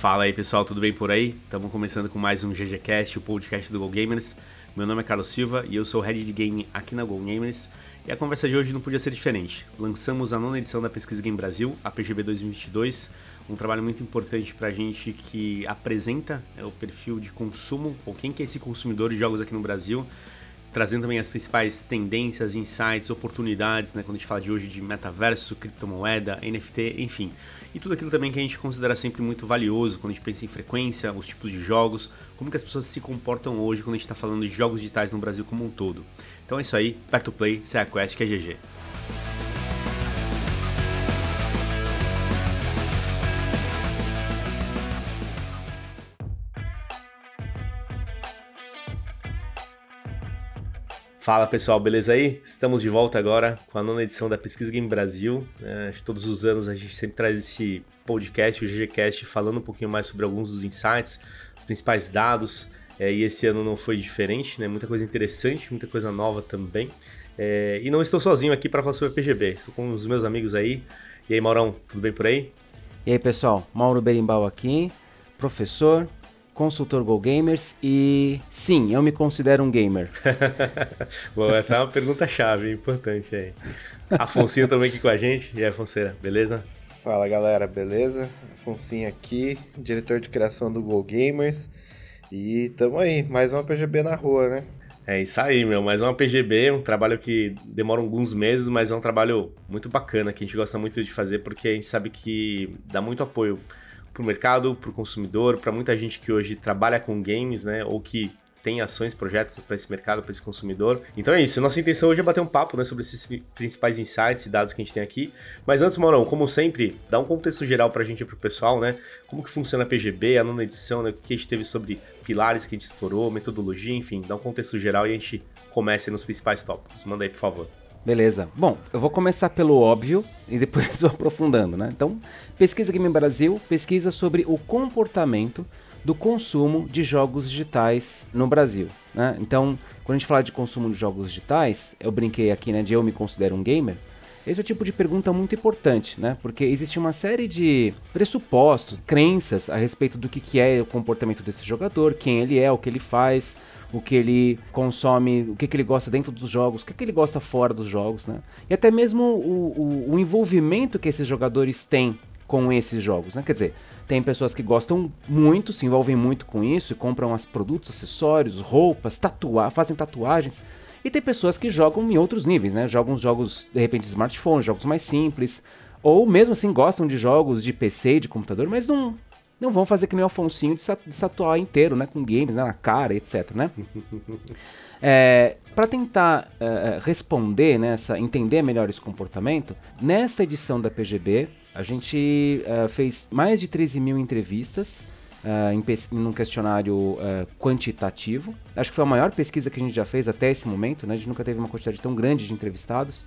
Fala aí pessoal, tudo bem por aí? Estamos começando com mais um GGCast, o podcast do Go Gamers. Meu nome é Carlos Silva e eu sou o Head de Game aqui na Go Gamers. E a conversa de hoje não podia ser diferente. Lançamos a nona edição da Pesquisa Game Brasil, a PGB 2022, um trabalho muito importante para a gente que apresenta é, o perfil de consumo, ou quem que é esse consumidor de jogos aqui no Brasil, trazendo também as principais tendências, insights, oportunidades, né, quando a gente fala de hoje de metaverso, criptomoeda, NFT, enfim. E tudo aquilo também que a gente considera sempre muito valioso quando a gente pensa em frequência, os tipos de jogos, como que as pessoas se comportam hoje quando a gente está falando de jogos digitais no Brasil como um todo. Então é isso aí, back to play, a Quest, que é GG. Fala pessoal, beleza aí? Estamos de volta agora com a nona edição da Pesquisa Game Brasil. É, todos os anos a gente sempre traz esse podcast, o GGCast, falando um pouquinho mais sobre alguns dos insights, os principais dados. É, e esse ano não foi diferente, né? Muita coisa interessante, muita coisa nova também. É, e não estou sozinho aqui para falar sobre PGB, estou com os meus amigos aí. E aí, Maurão, tudo bem por aí? E aí, pessoal, Mauro Berimbau aqui, professor, consultor Go Gamers e sim, eu me considero um gamer. Bom, essa é uma pergunta chave, importante aí. Afonso também aqui com a gente. E aí, Afonseira, beleza? Fala galera, beleza? Afonso aqui, diretor de criação do Go Gamers. E tamo aí, mais uma PGB na rua, né? É isso aí, meu. Mais uma PGB, um trabalho que demora alguns meses, mas é um trabalho muito bacana, que a gente gosta muito de fazer, porque a gente sabe que dá muito apoio para o mercado, para o consumidor, para muita gente que hoje trabalha com games, né, ou que tem ações, projetos para esse mercado, para esse consumidor. Então é isso. Nossa intenção hoje é bater um papo né, sobre esses principais insights e dados que a gente tem aqui. Mas antes, Maurão, como sempre, dá um contexto geral para a gente e para o pessoal, né? Como que funciona a PGB, a nona edição, né? O que a gente teve sobre pilares que a gente estourou, metodologia, enfim, dá um contexto geral e a gente começa nos principais tópicos. Manda aí, por favor. Beleza. Bom, eu vou começar pelo óbvio e depois vou aprofundando, né? Então, pesquisa Game Brasil pesquisa sobre o comportamento do consumo de jogos digitais no Brasil. Né? Então, quando a gente fala de consumo de jogos digitais, eu brinquei aqui né, de eu me considero um gamer. Esse é o tipo de pergunta muito importante, né? Porque existe uma série de pressupostos, crenças a respeito do que, é o comportamento desse jogador, quem ele é, o que ele faz, o que ele consome, o que, que ele gosta dentro dos jogos, o que, que ele gosta fora dos jogos, né? E até mesmo o, o, o envolvimento que esses jogadores têm com esses jogos, né? Quer dizer, tem pessoas que gostam muito, se envolvem muito com isso e compram as produtos, acessórios, roupas, tatuar, fazem tatuagens. E tem pessoas que jogam em outros níveis, né? Jogam jogos, de repente, de smartphone, jogos mais simples. Ou mesmo assim gostam de jogos de PC, de computador, mas não, não vão fazer que nem o Afonsinho de, de tatuar inteiro, né? Com games né, na cara, etc, né? É, para tentar é, responder nessa, entender melhor esse comportamento, nesta edição da PGB, a gente é, fez mais de 13 mil entrevistas uh, em, em um questionário uh, quantitativo. Acho que foi a maior pesquisa que a gente já fez até esse momento, né? a gente nunca teve uma quantidade tão grande de entrevistados.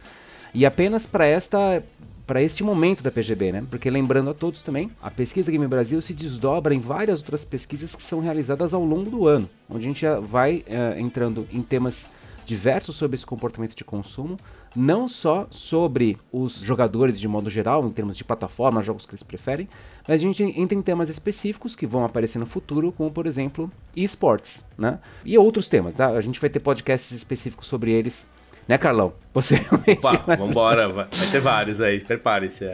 E apenas para esta para este momento da PGB, né? Porque lembrando a todos também, a pesquisa Game Brasil se desdobra em várias outras pesquisas que são realizadas ao longo do ano, onde a gente vai uh, entrando em temas diversos sobre esse comportamento de consumo, não só sobre os jogadores de modo geral, em termos de plataforma, jogos que eles preferem, mas a gente entra em temas específicos que vão aparecer no futuro, como por exemplo esportes, né? E outros temas, tá? A gente vai ter podcasts específicos sobre eles né, Carlão? Você Opa, mas... vambora, vai ter vários aí, prepare-se.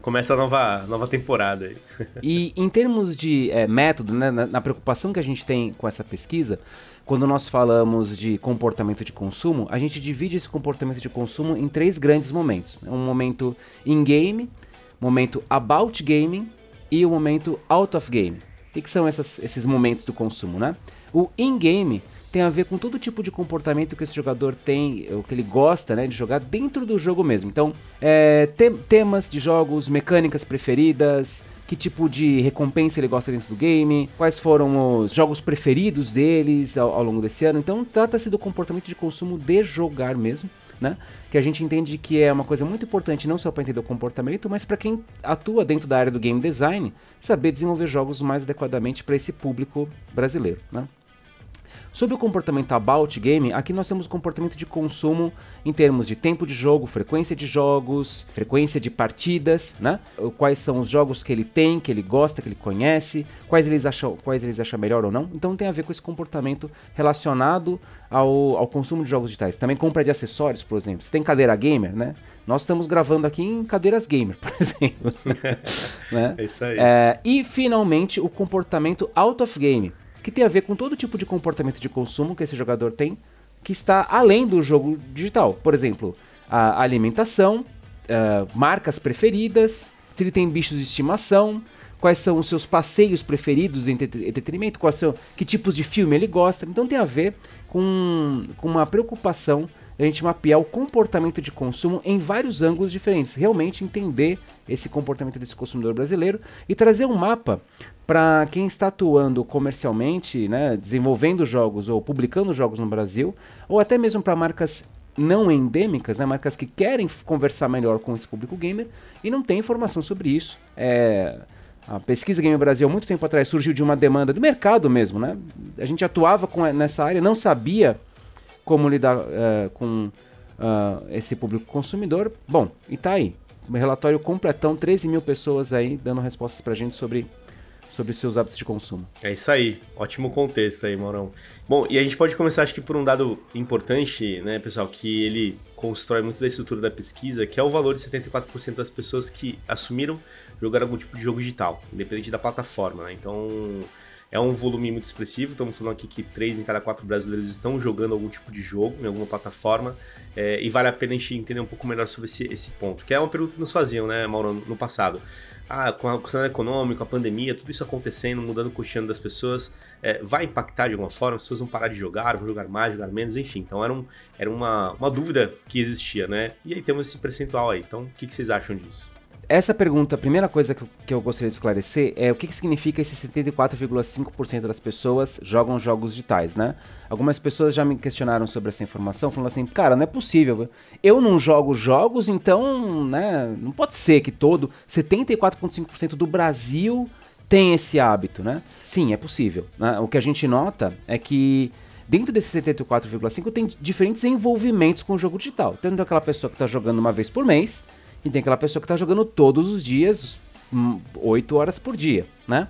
Começa a nova, nova temporada aí. E em termos de é, método, né, na, na, preocupação que a gente tem com essa pesquisa, quando nós falamos de comportamento de consumo, a gente divide esse comportamento de consumo em três grandes momentos: né? um momento in-game, momento about gaming e o um momento out of game. O que, que são essas, esses momentos do consumo, né? O in-game tem a ver com todo tipo de comportamento que esse jogador tem, o que ele gosta né, de jogar dentro do jogo mesmo. Então, é, te temas de jogos, mecânicas preferidas, que tipo de recompensa ele gosta dentro do game, quais foram os jogos preferidos deles ao, ao longo desse ano. Então, trata-se do comportamento de consumo de jogar mesmo. Né? Que a gente entende que é uma coisa muito importante não só para entender o comportamento, mas para quem atua dentro da área do game design, saber desenvolver jogos mais adequadamente para esse público brasileiro. Né? Sobre o comportamento about game, aqui nós temos o comportamento de consumo em termos de tempo de jogo, frequência de jogos, frequência de partidas, né? Quais são os jogos que ele tem, que ele gosta, que ele conhece, quais eles acham, quais eles acham melhor ou não. Então tem a ver com esse comportamento relacionado ao, ao consumo de jogos digitais. Também compra de acessórios, por exemplo. Você tem cadeira gamer, né? Nós estamos gravando aqui em cadeiras gamer, por exemplo. né? É isso aí. É, e finalmente o comportamento out of game que tem a ver com todo tipo de comportamento de consumo que esse jogador tem, que está além do jogo digital. Por exemplo, a alimentação, uh, marcas preferidas, se ele tem bichos de estimação, quais são os seus passeios preferidos em entretenimento, quais são, que tipos de filme ele gosta. Então tem a ver com, com uma preocupação a gente mapear o comportamento de consumo em vários ângulos diferentes, realmente entender esse comportamento desse consumidor brasileiro e trazer um mapa para quem está atuando comercialmente, né, desenvolvendo jogos ou publicando jogos no Brasil, ou até mesmo para marcas não endêmicas, né, marcas que querem conversar melhor com esse público gamer e não tem informação sobre isso. É, a pesquisa Game Brasil, há muito tempo atrás, surgiu de uma demanda do mercado mesmo. Né? A gente atuava com, nessa área, não sabia como lidar uh, com uh, esse público consumidor. Bom, e tá aí. Um relatório completão, 13 mil pessoas aí dando respostas pra gente sobre sobre seus hábitos de consumo. É isso aí, ótimo contexto aí, Maurão. Bom, e a gente pode começar, acho que por um dado importante, né, pessoal, que ele constrói muito da estrutura da pesquisa, que é o valor de 74% das pessoas que assumiram jogar algum tipo de jogo digital, independente da plataforma, né? Então, é um volume muito expressivo, estamos falando aqui que 3 em cada 4 brasileiros estão jogando algum tipo de jogo em alguma plataforma, é, e vale a pena a gente entender um pouco melhor sobre esse, esse ponto, que é uma pergunta que nos faziam, né, Mauro, no passado. Ah, com o cenário econômico, a pandemia, tudo isso acontecendo, mudando o cotidiano das pessoas, é, vai impactar de alguma forma? As pessoas vão parar de jogar, vão jogar mais, jogar menos, enfim. Então era, um, era uma, uma dúvida que existia, né? E aí temos esse percentual aí. Então, o que, que vocês acham disso? Essa pergunta, a primeira coisa que eu, que eu gostaria de esclarecer é o que, que significa esse 74,5% das pessoas jogam jogos digitais, né? Algumas pessoas já me questionaram sobre essa informação, falando assim, cara, não é possível, eu não jogo jogos, então, né, não pode ser que todo 74,5% do Brasil tem esse hábito, né? Sim, é possível. Né? O que a gente nota é que dentro desse 74,5% tem diferentes envolvimentos com o jogo digital. Tendo aquela pessoa que está jogando uma vez por mês, e tem aquela pessoa que está jogando todos os dias, 8 hum, horas por dia, né?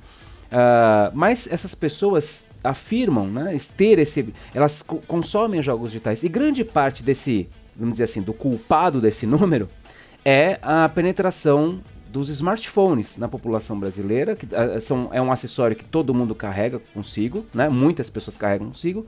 Uh, mas essas pessoas afirmam né, ter esse. Elas co consomem jogos digitais. E grande parte desse, vamos dizer assim, do culpado desse número é a penetração dos smartphones na população brasileira, que uh, são, é um acessório que todo mundo carrega consigo, né? Muitas pessoas carregam consigo.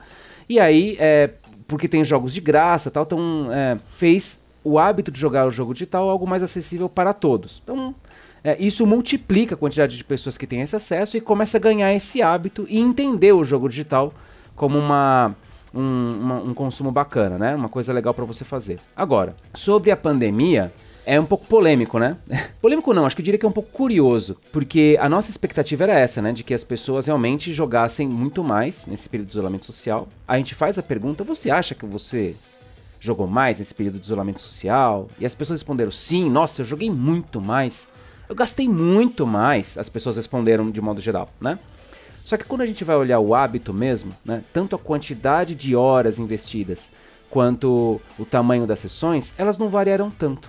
E aí, é, porque tem jogos de graça tal, então é, fez o hábito de jogar o jogo digital algo mais acessível para todos. Então, é, isso multiplica a quantidade de pessoas que têm esse acesso e começa a ganhar esse hábito e entender o jogo digital como uma, um, uma, um consumo bacana, né? Uma coisa legal para você fazer. Agora, sobre a pandemia, é um pouco polêmico, né? polêmico não, acho que eu diria que é um pouco curioso, porque a nossa expectativa era essa, né? De que as pessoas realmente jogassem muito mais nesse período de isolamento social. A gente faz a pergunta: você acha que você jogou mais nesse período de isolamento social? E as pessoas responderam sim, nossa, eu joguei muito mais. Eu gastei muito mais, as pessoas responderam de modo geral, né? Só que quando a gente vai olhar o hábito mesmo, né, tanto a quantidade de horas investidas quanto o tamanho das sessões, elas não variaram tanto.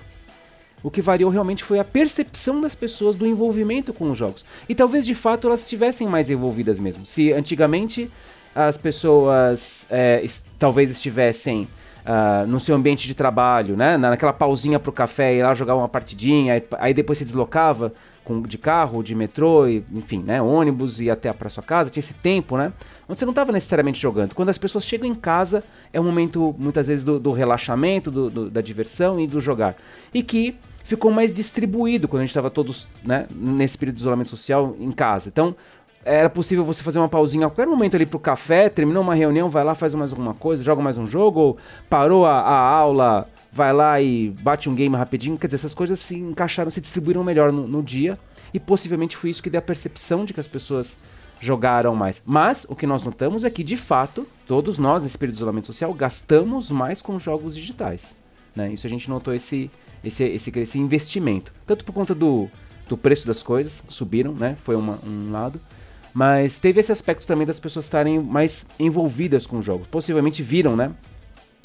O que variou realmente foi a percepção das pessoas do envolvimento com os jogos. E talvez de fato elas estivessem mais envolvidas mesmo. Se antigamente as pessoas é, talvez estivessem uh, no seu ambiente de trabalho, né? Naquela pausinha pro café, ir lá jogar uma partidinha, aí depois se deslocava com, de carro, de metrô, e, enfim, né? Ônibus e até para sua casa, tinha esse tempo, né? Onde você não estava necessariamente jogando. Quando as pessoas chegam em casa, é um momento muitas vezes do, do relaxamento, do, do, da diversão e do jogar. E que ficou mais distribuído quando a gente estava todos né, nesse período de isolamento social em casa. Então, era possível você fazer uma pausinha a qualquer momento ali pro café, terminou uma reunião, vai lá, faz mais alguma coisa, joga mais um jogo, ou parou a, a aula, vai lá e bate um game rapidinho. Quer dizer, essas coisas se encaixaram, se distribuíram melhor no, no dia, e possivelmente foi isso que deu a percepção de que as pessoas jogaram mais. Mas o que nós notamos é que, de fato, todos nós, nesse período de isolamento social, gastamos mais com jogos digitais. Né? Isso a gente notou esse, esse, esse, esse investimento. Tanto por conta do, do preço das coisas, subiram, né? Foi uma, um lado Mas teve esse aspecto também das pessoas estarem mais envolvidas com os jogos. Possivelmente viram, né?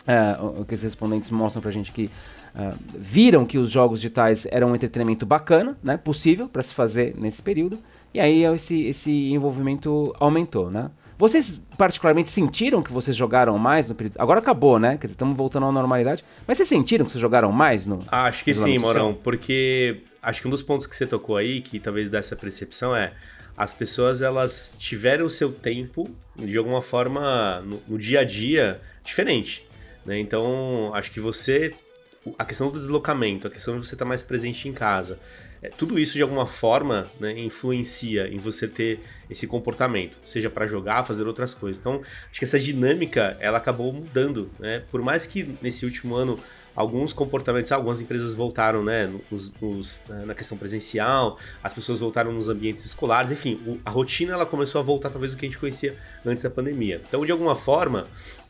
Uh, o que os respondentes mostram pra gente que uh, viram que os jogos digitais eram um entretenimento bacana, né? Possível para se fazer nesse período. E aí esse, esse envolvimento aumentou, né? Vocês particularmente sentiram que vocês jogaram mais no período? Agora acabou, né? Quer dizer, estamos voltando à normalidade. Mas vocês sentiram que vocês jogaram mais no? Acho que sim, Morão, porque acho que um dos pontos que você tocou aí, que talvez dá essa percepção é as pessoas elas tiveram o seu tempo de alguma forma no, no dia a dia diferente. Né? Então, acho que você. A questão do deslocamento, a questão de você estar mais presente em casa, é, tudo isso de alguma forma né, influencia em você ter esse comportamento, seja para jogar, fazer outras coisas. Então, acho que essa dinâmica ela acabou mudando, né? Por mais que nesse último ano alguns comportamentos, algumas empresas voltaram, né, nos, nos, na questão presencial, as pessoas voltaram nos ambientes escolares, enfim, a rotina ela começou a voltar talvez do que a gente conhecia antes da pandemia. Então, de alguma forma,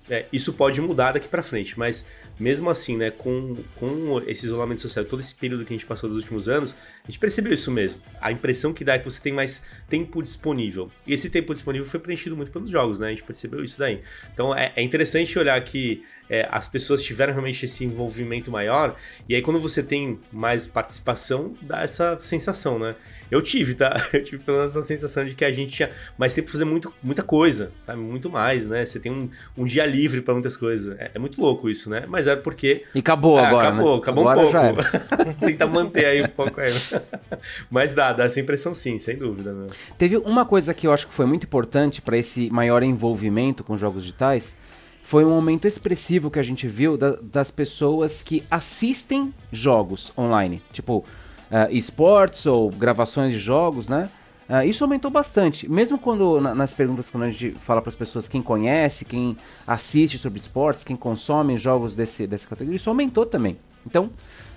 é, isso pode mudar daqui para frente, mas mesmo assim, né, com, com esse isolamento social, todo esse período que a gente passou dos últimos anos, a gente percebeu isso mesmo. A impressão que dá é que você tem mais tempo disponível. E esse tempo disponível foi preenchido muito pelos jogos, né? A gente percebeu isso daí. Então é, é interessante olhar que é, as pessoas tiveram realmente esse envolvimento maior, e aí quando você tem mais participação, dá essa sensação, né? Eu tive, tá? Eu tive pelo menos essa sensação de que a gente tinha mais tempo pra fazer muito, muita coisa, sabe? Muito mais, né? Você tem um, um dia livre para muitas coisas. É, é, muito louco isso, né? Mas é porque. E acabou é, agora. Acabou, né? acabou agora um pouco. Tentar manter aí um pouco aí. Mas dá, dá essa impressão sim, sem dúvida. Meu. Teve uma coisa que eu acho que foi muito importante para esse maior envolvimento com jogos digitais. Foi um aumento expressivo que a gente viu da, das pessoas que assistem jogos online. Tipo, uh, esportes ou gravações de jogos, né? Uh, isso aumentou bastante. Mesmo quando na, nas perguntas quando a gente fala para as pessoas quem conhece, quem assiste sobre esportes, quem consome jogos desse, dessa categoria, isso aumentou também. Então,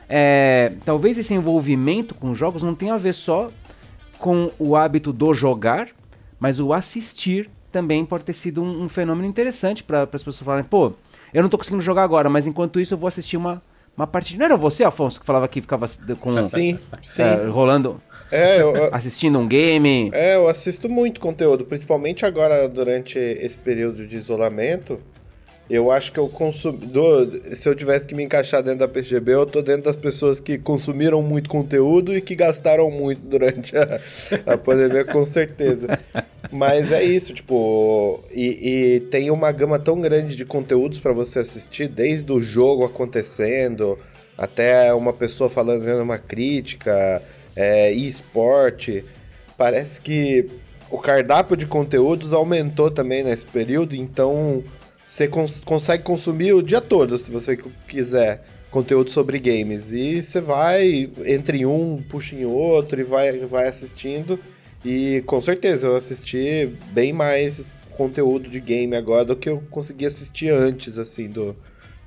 é, talvez esse envolvimento com jogos não tenha a ver só com o hábito do jogar, mas o assistir também pode ter sido um, um fenômeno interessante para as pessoas falarem, pô, eu não estou conseguindo jogar agora, mas enquanto isso eu vou assistir uma uma partida. Não era você, Afonso, que falava que ficava com. Sim, sim. Uh, rolando. É, eu, assistindo um game. É, eu assisto muito conteúdo, principalmente agora durante esse período de isolamento. Eu acho que eu consumi. Se eu tivesse que me encaixar dentro da PGB, eu tô dentro das pessoas que consumiram muito conteúdo e que gastaram muito durante a, a pandemia, com certeza. Mas é isso, tipo. E, e tem uma gama tão grande de conteúdos para você assistir, desde o jogo acontecendo, até uma pessoa falando, fazendo uma crítica, é, esporte. Parece que o cardápio de conteúdos aumentou também nesse período, então você cons consegue consumir o dia todo, se você quiser, conteúdo sobre games. E você vai entre um, puxa em outro e vai, vai assistindo. E com certeza eu assisti bem mais conteúdo de game agora do que eu consegui assistir antes, assim, do,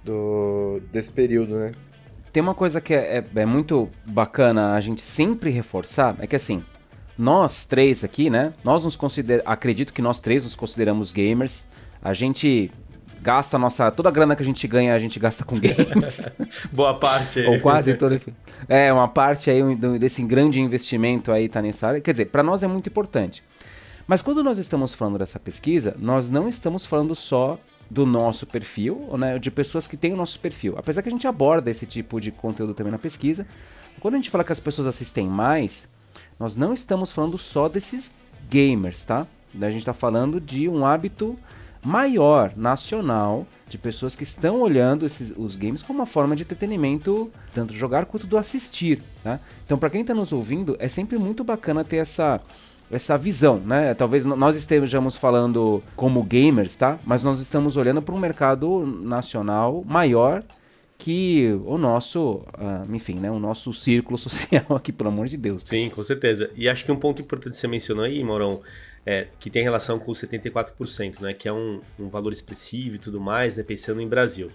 do desse período, né? Tem uma coisa que é, é, é muito bacana a gente sempre reforçar, é que assim, nós três aqui, né? Nós nos consideramos, acredito que nós três nos consideramos gamers. A gente gasta a nossa. Toda a grana que a gente ganha, a gente gasta com games. Boa parte aí. Ou quase toda. É, uma parte aí desse grande investimento aí tá nessa área. Quer dizer, para nós é muito importante. Mas quando nós estamos falando dessa pesquisa, nós não estamos falando só do nosso perfil, né, de pessoas que têm o nosso perfil. Apesar que a gente aborda esse tipo de conteúdo também na pesquisa, quando a gente fala que as pessoas assistem mais, nós não estamos falando só desses gamers, tá? A gente está falando de um hábito maior nacional de pessoas que estão olhando esses, os games como uma forma de entretenimento, tanto jogar quanto do assistir. Tá? Então, para quem está nos ouvindo, é sempre muito bacana ter essa essa visão, né? Talvez nós estejamos falando como gamers, tá? Mas nós estamos olhando para um mercado nacional maior que o nosso, uh, enfim, né, o nosso círculo social aqui, pelo amor de Deus. Sim, com certeza. E acho que um ponto importante que você mencionou aí, Morão, é, que tem relação com os 74%, né, que é um, um valor expressivo e tudo mais, né, pensando em Brasil.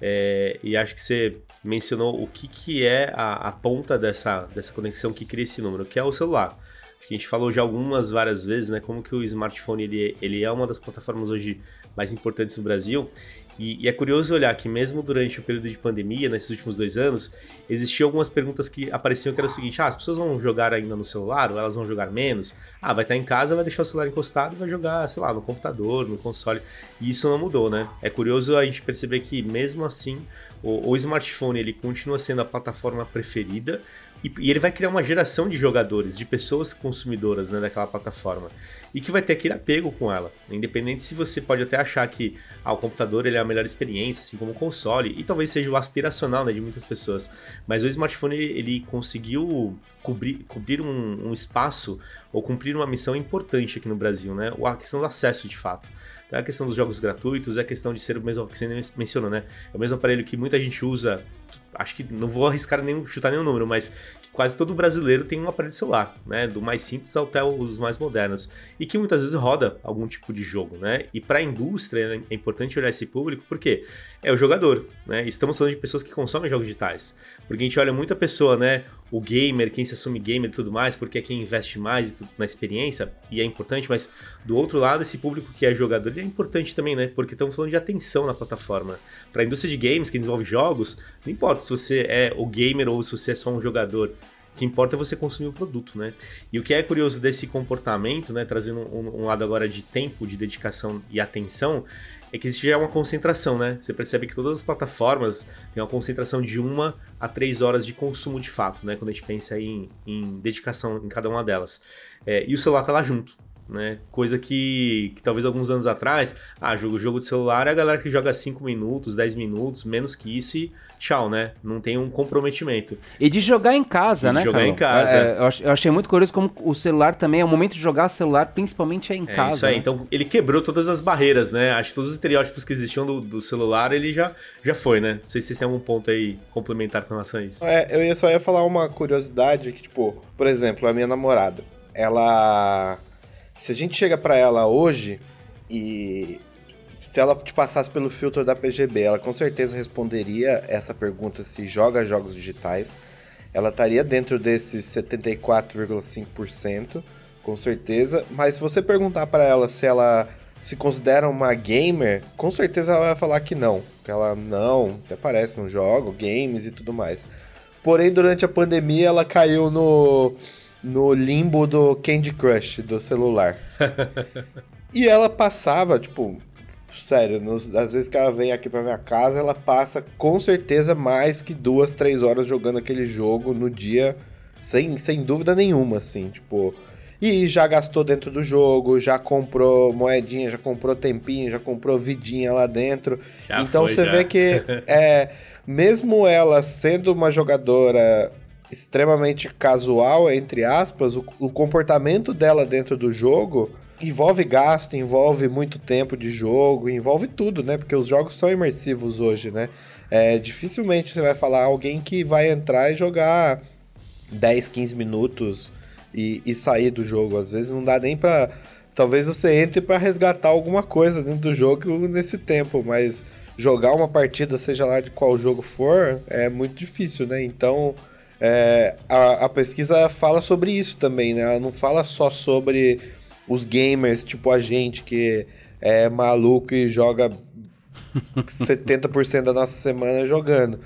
É, e acho que você mencionou o que, que é a, a, ponta dessa, dessa conexão que cria esse número, que é o celular. Acho que a gente falou já algumas várias vezes, né, como que o smartphone ele, ele é uma das plataformas hoje mais importantes no Brasil. E, e, é curioso olhar que mesmo durante o período de pandemia, nesses últimos dois anos, existiam algumas perguntas que apareciam que era o seguinte: ah, as pessoas vão jogar ainda no celular ou elas vão jogar menos? Ah, vai estar em casa, vai deixar o celular encostado e vai jogar, sei lá, no computador, no console. E isso não mudou, né? É curioso a gente perceber que mesmo assim o, o smartphone ele continua sendo a plataforma preferida e, e, ele vai criar uma geração de jogadores, de pessoas consumidoras né, daquela plataforma. E que vai ter aquele apego com ela. Independente se você pode até achar que ah, o computador ele é a melhor experiência, assim como o console, e talvez seja o aspiracional né, de muitas pessoas. Mas o smartphone ele, ele conseguiu cobrir, cobrir um, um, espaço ou cumprir uma missão importante aqui no Brasil, né? A questão do acesso de fato. Então, é a questão dos jogos gratuitos, é a questão de ser o mesmo que você mencionou, né? É o mesmo aparelho que muita gente usa acho que não vou arriscar nenhum, chutar nenhum número, mas quase todo brasileiro tem um aparelho celular, né? Do mais simples até os mais modernos. E que muitas vezes roda algum tipo de jogo, né? E para a indústria é importante olhar esse público porque é o jogador, né? Estamos falando de pessoas que consomem jogos digitais. Porque a gente olha muita pessoa, né? O gamer, quem se assume gamer e tudo mais, porque é quem investe mais na experiência e é importante, mas do outro lado, esse público que é jogador ele é importante também, né? Porque estamos falando de atenção na plataforma. Para a indústria de games, quem desenvolve jogos, não importa se você é o gamer ou se você é só um jogador. O que importa é você consumir o produto, né? E o que é curioso desse comportamento, né, trazendo um, um lado agora de tempo, de dedicação e atenção, é que existe já uma concentração, né? Você percebe que todas as plataformas têm uma concentração de uma a três horas de consumo de fato, né? Quando a gente pensa em, em dedicação em cada uma delas. É, e o celular tá lá junto né? Coisa que, que talvez alguns anos atrás, ah, jogo, jogo de celular é a galera que joga 5 minutos, 10 minutos, menos que isso e tchau, né? Não tem um comprometimento. E de jogar em casa, e né? De jogar Carol? em casa. É, eu achei muito curioso como o celular também é o momento de jogar celular, principalmente é em é casa. Isso aí, né? então ele quebrou todas as barreiras, né? Acho que todos os estereótipos que existiam do, do, celular ele já, já foi, né? Não sei se vocês têm algum ponto aí complementar com relação a isso. É, eu só ia falar uma curiosidade que, tipo, por exemplo, a minha namorada, ela se a gente chega para ela hoje e se ela te passasse pelo filtro da PGB, ela com certeza responderia essa pergunta se joga jogos digitais. Ela estaria dentro desses 74,5%, com certeza. Mas se você perguntar para ela se ela se considera uma gamer, com certeza ela vai falar que não. Que ela não, até parece, não joga games e tudo mais. Porém, durante a pandemia, ela caiu no no limbo do Candy Crush do celular. e ela passava, tipo, sério, nos, às vezes que ela vem aqui pra minha casa, ela passa com certeza mais que duas, três horas jogando aquele jogo no dia, sem, sem dúvida nenhuma, assim, tipo. E já gastou dentro do jogo, já comprou moedinha, já comprou tempinho, já comprou vidinha lá dentro. Já então foi, você já. vê que é, mesmo ela sendo uma jogadora extremamente casual, entre aspas, o, o comportamento dela dentro do jogo envolve gasto, envolve muito tempo de jogo, envolve tudo, né? Porque os jogos são imersivos hoje, né? É, dificilmente você vai falar alguém que vai entrar e jogar 10, 15 minutos e, e sair do jogo. Às vezes não dá nem pra. Talvez você entre para resgatar alguma coisa dentro do jogo nesse tempo, mas jogar uma partida, seja lá de qual jogo for, é muito difícil, né? Então é, a, a, pesquisa fala sobre isso também, né? Ela não fala só sobre os gamers, tipo a gente, que é maluco e joga 70% da nossa semana jogando.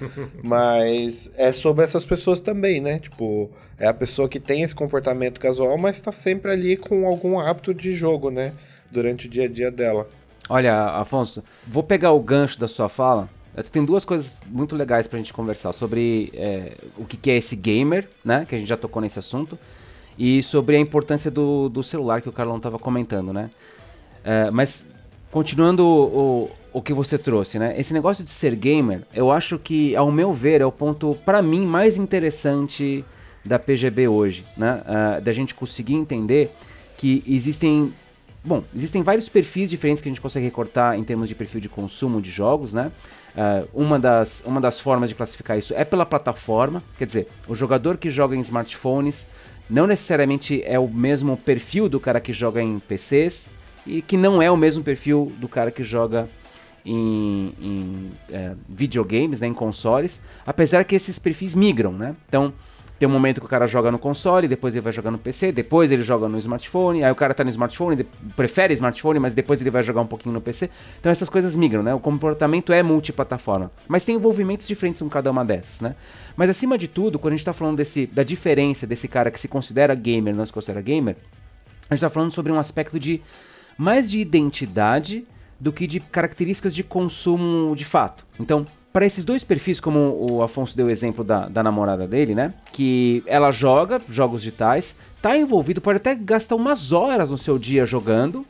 Mas é sobre essas pessoas também, né? Tipo, é a pessoa que tem esse comportamento casual, mas está sempre ali com algum hábito de jogo, né? Durante o dia a dia dela. Olha, Afonso, vou pegar o gancho da sua fala tem duas coisas muito legais pra gente conversar sobre é, o que é esse gamer, né? Que a gente já tocou nesse assunto. E sobre a importância do, do celular que o Carlão estava comentando, né? É, mas continuando o, o, o, que você trouxe, né? Esse negócio de ser gamer, eu acho que, ao meu ver, é o ponto, para mim, mais interessante da PGB hoje, né? Uh, da gente conseguir entender que existem Bom, existem vários perfis diferentes que a gente consegue recortar em termos de perfil de consumo de jogos, né? Uh, uma, das, uma das formas de classificar isso é pela plataforma, quer dizer, o jogador que joga em smartphones não necessariamente é o mesmo perfil do cara que joga em PCs e que não é o mesmo perfil do cara que joga em, em é, videogames, né, em consoles, apesar que esses perfis migram, né? Então, Tem um momento que o cara joga no console, depois ele vai jogar no PC, depois ele joga no smartphone, aí o cara tá no smartphone, prefere smartphone, mas depois ele vai jogar um pouquinho no PC. Então essas coisas migram, né? O comportamento é multiplataforma. Mas tem envolvimentos diferentes com cada uma dessas, né? Mas acima de tudo, quando a gente tá falando desse, da diferença desse cara que se considera gamer, não se considera gamer, a gente tá falando sobre um aspecto de mais de identidade do que de características de consumo de fato. Então, para esses dois perfis, como o Afonso deu o exemplo da, da namorada dele, né? Que ela joga jogos digitais, tá envolvido, pode até gastar umas horas no seu dia jogando,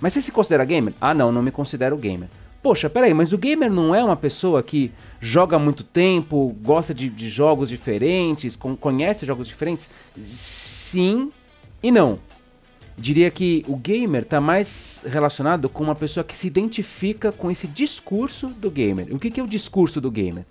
mas você se considera gamer? Ah, não, não me considero gamer. Poxa, peraí, mas o gamer não é uma pessoa que joga muito tempo, gosta de, de jogos diferentes, conhece jogos diferentes? Sim e não diria que o gamer está mais relacionado com uma pessoa que se identifica com esse discurso do gamer. O que, que é o discurso do gamer?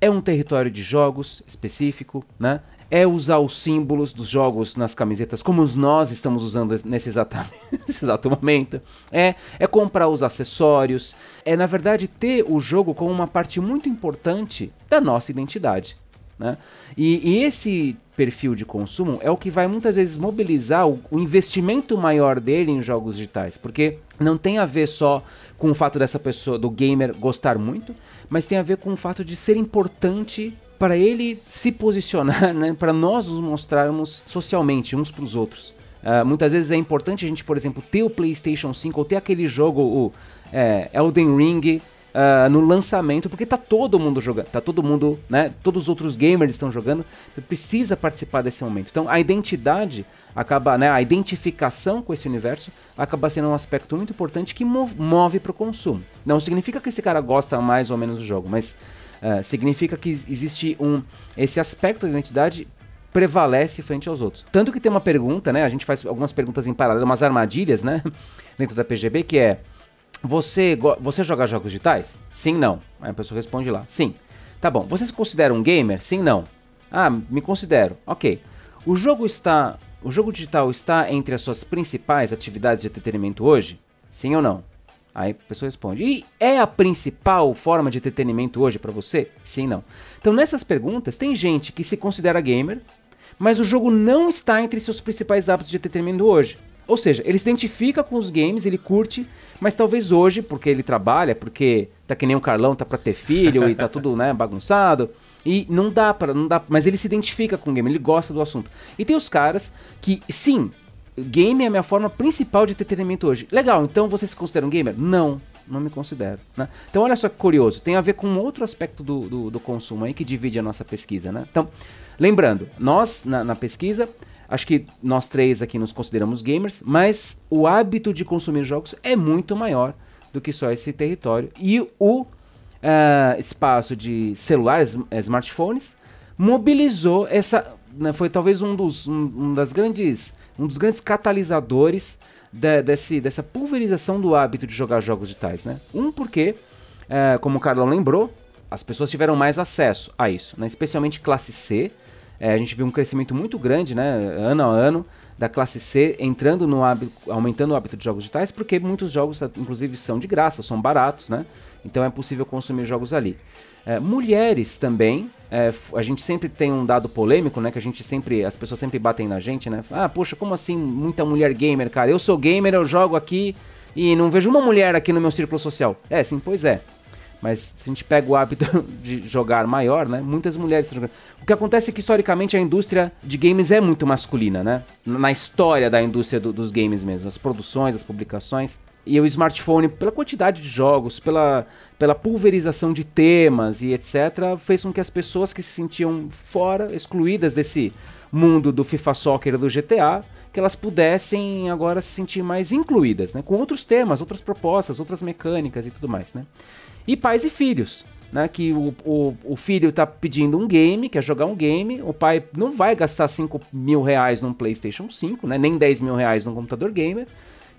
É um território de jogos específico, né? É usar os símbolos dos jogos nas camisetas como nós estamos usando nesse exato, nesse exato momento. É, é comprar os acessórios. É, na verdade, ter o jogo como uma parte muito importante da nossa identidade. Né? E, e, esse perfil de consumo é o que vai muitas vezes mobilizar o, o, investimento maior dele em jogos digitais, porque não tem a ver só com o fato dessa pessoa, do gamer, gostar muito, mas tem a ver com o fato de ser importante para ele se posicionar, né? para nós nos mostrarmos socialmente uns para os outros. Uh, muitas vezes é importante a gente, por exemplo, ter o PlayStation 5 ou ter aquele jogo, o é, Elden Ring, uh, no lançamento, porque tá todo mundo jogando, tá todo mundo, né? Todos os outros gamers estão jogando, você precisa participar desse momento. Então a identidade acaba, né? A identificação com esse universo acaba sendo um aspecto muito importante que move para o consumo. Não significa que esse cara gosta mais ou menos do jogo, mas uh, significa que existe um esse aspecto da identidade prevalece frente aos outros. Tanto que tem uma pergunta, né? A gente faz algumas perguntas em paralelo, umas armadilhas, né? Dentro da PGB, que é você, você joga jogos digitais? Sim, não. Aí a pessoa responde lá. Sim. Tá bom. Você se considera um gamer? Sim, não. Ah, me considero. Ok. O jogo está. O jogo digital está entre as suas principais atividades de entretenimento hoje? Sim ou não? Aí a pessoa responde: E é a principal forma de entretenimento hoje para você? Sim, não. Então nessas perguntas tem gente que se considera gamer, mas o jogo não está entre seus principais hábitos de entretenimento hoje. Ou seja, ele se identifica com os games, ele curte, mas talvez hoje, porque ele trabalha, porque tá que nem o Carlão, tá pra ter filho e tá tudo, né, bagunçado. E não dá para, não dá, mas ele se identifica com o game, ele gosta do assunto. E tem os caras que, sim, game é a minha forma principal de entretenimento hoje. Legal, então você se considera um gamer? Não, não me considero. Né? Então olha só que curioso, tem a ver com outro aspecto do, do, do consumo aí que divide a nossa pesquisa. Né? Então, lembrando, nós na, na pesquisa Acho que nós três aqui nos consideramos gamers, mas o hábito de consumir jogos é muito maior do que só esse território. E o uh, espaço de celulares, eh, smartphones, mobilizou essa. Né, foi talvez um dos, um, um, das grandes, um dos grandes catalisadores de, desse, dessa pulverização do hábito de jogar jogos digitais. Né? Um, porque, uh, como o Carlão lembrou, as pessoas tiveram mais acesso a isso, né? especialmente classe C é, a gente viu um crescimento muito grande, né, ano a ano, da classe C entrando no hábito, aumentando o hábito de jogos digitais, porque muitos jogos, inclusive, são de graça, são baratos, né? Então é possível consumir jogos ali. É, mulheres também, é, a gente sempre tem um dado polêmico, né? Que a gente sempre, as pessoas sempre batem na gente, né? Ah, poxa, como assim muita mulher gamer, cara? Eu sou gamer, eu jogo aqui e não vejo uma mulher aqui no meu círculo social. É, sim, pois é. Mas se a gente pega o hábito de jogar maior, né? Muitas mulheres estão jogando. O que acontece é que historicamente a indústria de games é muito masculina, né? Na história da indústria do, dos games mesmo, as produções, as publicações. E o smartphone, pela quantidade de jogos, pela, pela pulverização de temas e etc., fez com que as pessoas que se sentiam fora, excluídas desse mundo do FIFA Soccer do GTA, que elas pudessem agora se sentir mais incluídas, né? Com outros temas, outras propostas, outras mecânicas e tudo mais, né? E pais e filhos. Né, que o, o, o filho está pedindo um game, quer jogar um game, o pai não vai gastar 5 mil reais num PlayStation 5, né, nem 10 mil reais num computador gamer,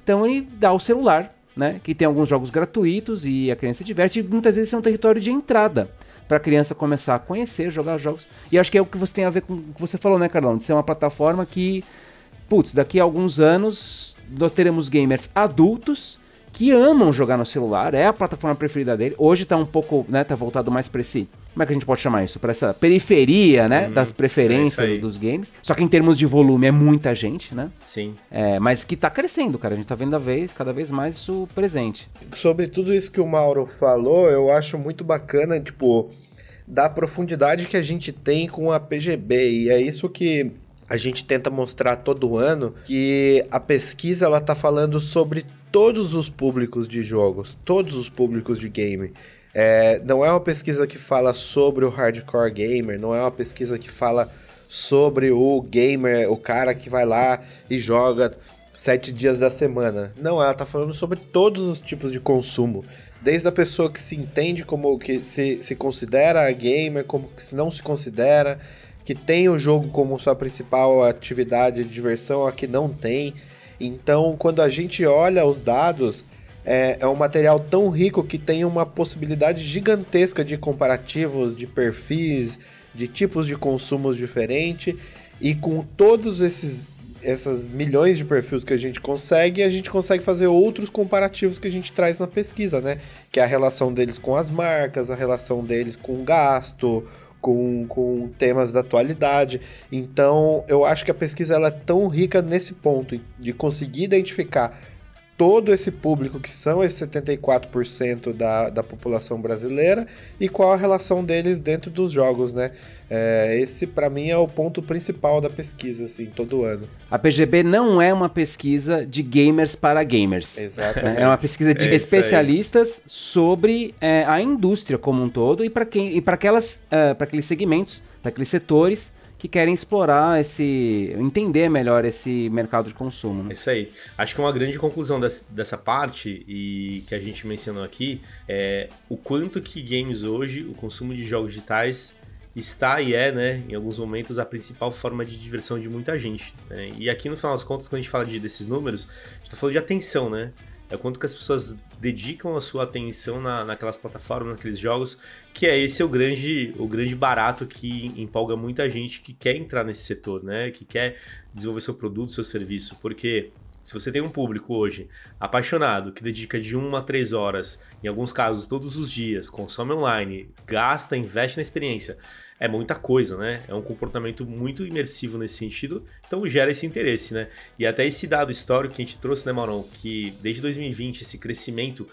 então ele dá o celular, né, que tem alguns jogos gratuitos e a criança se diverte, e muitas vezes é um território de entrada para a criança começar a conhecer, jogar jogos. E acho que é o que você tem a ver com o que você falou, né, Carlão, de ser uma plataforma que, putz, daqui a alguns anos nós teremos gamers adultos que amam jogar no celular, é a plataforma preferida dele. Hoje tá um pouco, né, tá voltado mais para esse como é que a gente pode chamar isso? Para essa periferia, né? Uhum, das preferências é dos games. Só que em termos de volume é muita gente, né? Sim. É, mas que tá crescendo, cara. A gente tá vendo a vez, cada vez mais isso presente. Sobre tudo isso que o Mauro falou, eu acho muito bacana, tipo, da profundidade que a gente tem com a PGB. E é isso que a gente tenta mostrar todo ano que a pesquisa ela tá falando sobre todos os públicos de jogos, todos os públicos de game. É, não é uma pesquisa que fala sobre o hardcore gamer, não é uma pesquisa que fala sobre o gamer, o cara que vai lá e joga sete dias da semana. Não, ela tá falando sobre todos os tipos de consumo. Desde a pessoa que se entende como que se, se considera gamer, como que não se considera, que tem o jogo como sua principal atividade de diversão, a que não tem. Então, quando a gente olha os dados, é, é um material tão rico que tem uma possibilidade gigantesca de comparativos, de perfis, de tipos de consumos diferentes. E com todos esses essas milhões de perfis que a gente consegue, a gente consegue fazer outros comparativos que a gente traz na pesquisa, né? Que é a relação deles com as marcas, a relação deles com o gasto, com, com temas da atualidade. Então, eu acho que a pesquisa ela é tão rica nesse ponto, de conseguir identificar todo esse público, que são esses 74% da, da população brasileira, e qual a relação deles dentro dos jogos, né? É, esse, para mim, é o ponto principal da pesquisa, assim, todo ano. A PGB não é uma pesquisa de gamers para gamers. Exatamente. É uma pesquisa de é especialistas sobre é, a indústria como um todo e para quem e para aquelas uh, para aqueles segmentos, para aqueles setores que querem explorar esse. entender melhor esse mercado de consumo. Né? Isso aí. Acho que uma grande conclusão dessa, dessa parte, e que a gente mencionou aqui, é o quanto que games hoje, o consumo de jogos digitais, está e é, né, em alguns momentos, a principal forma de diversão de muita gente. Né? E aqui, no final das contas, quando a gente fala de, desses números, a gente está falando de atenção, né? É quanto que as pessoas dedicam a sua atenção na, naquelas plataformas, naqueles jogos, que é esse o grande, o grande barato que empolga muita gente que quer entrar nesse setor, né? Que quer desenvolver seu produto, seu serviço, porque se você tem um público hoje apaixonado, que dedica de 1 a 3 horas, em alguns casos todos os dias, consome online, gasta, investe na experiência, é muita coisa, né? É um comportamento muito imersivo nesse sentido, então gera esse interesse, né? E até esse dado histórico que a gente trouxe, né, Maurão, que desde 2020 esse crescimento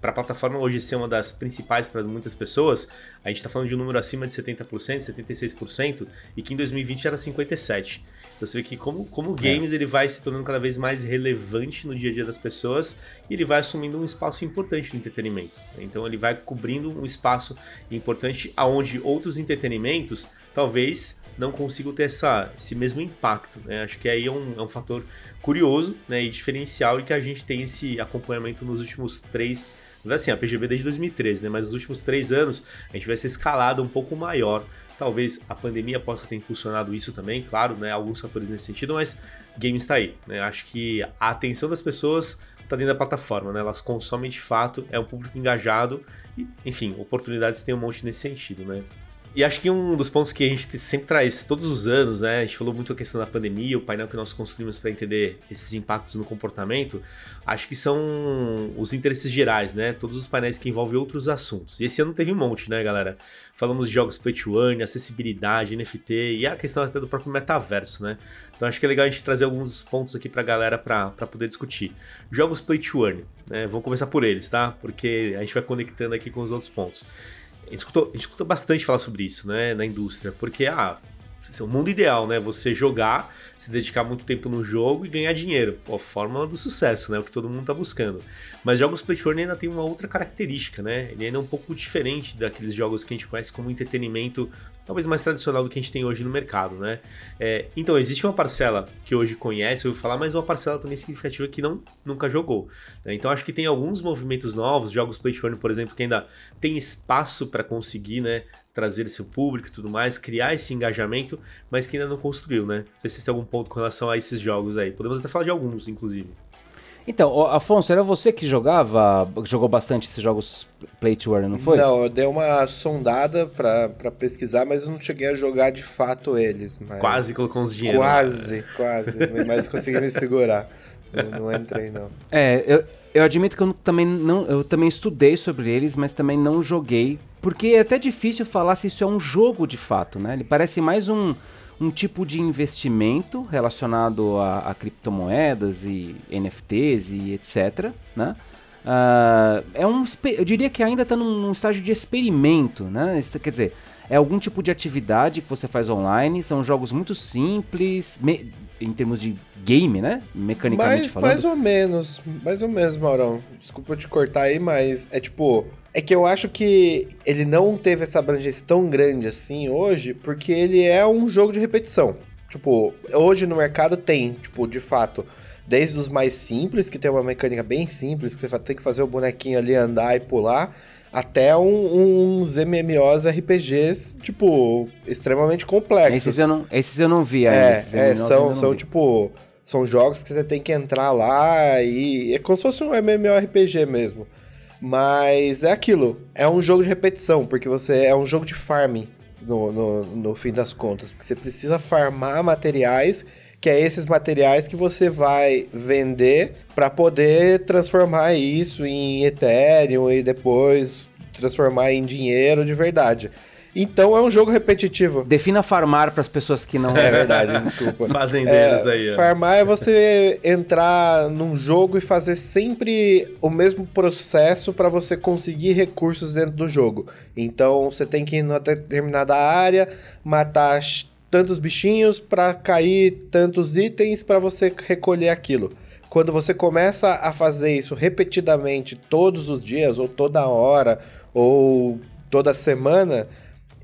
para a plataforma hoje ser uma das principais para muitas pessoas, a gente está falando de um número acima de 70%, 76%, e que em 2020 era 57%. Então você vê que como, como o games é. ele vai se tornando cada vez mais relevante no dia a dia das pessoas e ele vai assumindo um espaço importante no entretenimento. Então ele vai cobrindo um espaço importante aonde outros entretenimentos talvez não consigam ter essa, esse mesmo impacto. Né? Acho que aí é um, é um fator curioso né, e diferencial e que a gente tem esse acompanhamento nos últimos três assim, a PGB desde 2013, né? Mas nos últimos três anos a gente vai ser escalada um pouco maior Talvez a pandemia possa ter impulsionado isso também, claro, né? Alguns fatores nesse sentido, mas game está aí. Né? Acho que a atenção das pessoas está dentro da plataforma, né? Elas consomem de fato, é um público engajado e, enfim, oportunidades tem um monte nesse sentido, né? E acho que um dos pontos que a gente sempre traz todos os anos, né? A gente falou muito a questão da pandemia, o painel que nós construímos para entender esses impactos no comportamento. Acho que são os interesses gerais, né? Todos os painéis que envolvem outros assuntos. E esse ano teve um monte, né, galera? Falamos de jogos play to earn, acessibilidade, NFT e a questão até do próprio metaverso, né? Então acho que é legal a gente trazer alguns pontos aqui para a galera para poder discutir. Jogos play to earn, né? Vamos começar por eles, tá? Porque a gente vai conectando aqui com os outros pontos. A gente, escutou, a gente escuta bastante falar sobre isso, né, na indústria, porque, ah, esse é o mundo ideal, né? Você jogar, se dedicar muito tempo no jogo e ganhar dinheiro. Pô, fórmula do sucesso, né? O que todo mundo tá buscando. Mas jogos play ainda tem uma outra característica, né? Ele ainda é um pouco diferente daqueles jogos que a gente conhece como entretenimento talvez mais tradicional do que a gente tem hoje no mercado, né? É, então, existe uma parcela que hoje conhece, eu ouvi falar, mas uma parcela também significativa que não, nunca jogou. Né? Então, acho que tem alguns movimentos novos, jogos Play to Earn, por exemplo, que ainda tem espaço para conseguir, né? Trazer seu público e tudo mais, criar esse engajamento, mas que ainda não construiu, né? Não sei se tem algum ponto com relação a esses jogos aí. Podemos até falar de alguns, inclusive. Então, Afonso, era você que jogava, jogou bastante esses jogos Play to Earn, não foi? Não, eu dei uma sondada pra, pra pesquisar, mas eu não cheguei a jogar de fato eles. Mas... Quase colocou uns dinheiros. Quase, quase, mas consegui me segurar. Não, não, entrei, não. É, eu, Eu admito que eu também não, eu também estudei sobre eles, mas também não joguei, porque é até difícil falar se isso é um jogo de fato, né? Ele parece mais um, um tipo de investimento relacionado a, a criptomoedas e NFTs e etc, né? Uh, é um, eu diria que ainda está num, num, estágio de experimento, né? Quer dizer, é algum tipo de atividade que você faz online, são jogos muito simples, me, em termos de game, né? Mecanicamente mais, falando. Mais ou menos, mais ou menos, Maurão. Desculpa te cortar aí, mas é tipo. É que eu acho que ele não teve essa abrangência tão grande assim hoje, porque ele é um jogo de repetição. Tipo, hoje no mercado tem, tipo, de fato, desde os mais simples, que tem uma mecânica bem simples, que você tem que fazer o bonequinho ali andar e pular, até um, uns MMOs RPGs, tipo, extremamente complexos. Esses eu não, esses eu não vi ainda. É, é são, são vi. tipo, são jogos que você tem que entrar lá e é como se fosse um MMORPG mesmo. Mas é aquilo, é um jogo de repetição, porque você é um jogo de farming no, no, no fim das contas, porque você precisa farmar materiais que é esses materiais que você vai vender para poder transformar isso em Ethereum e depois transformar em dinheiro de verdade. Então é um jogo repetitivo. Defina farmar para as pessoas que não. É verdade, desculpa. Fazendeiros é, aí. Ó. Farmar é você entrar num jogo e fazer sempre o mesmo processo para você conseguir recursos dentro do jogo. Então você tem que ir numa determinada área, matar tantos bichinhos para cair tantos itens para você recolher aquilo. Quando você começa a fazer isso repetidamente todos os dias, ou toda hora, ou toda semana,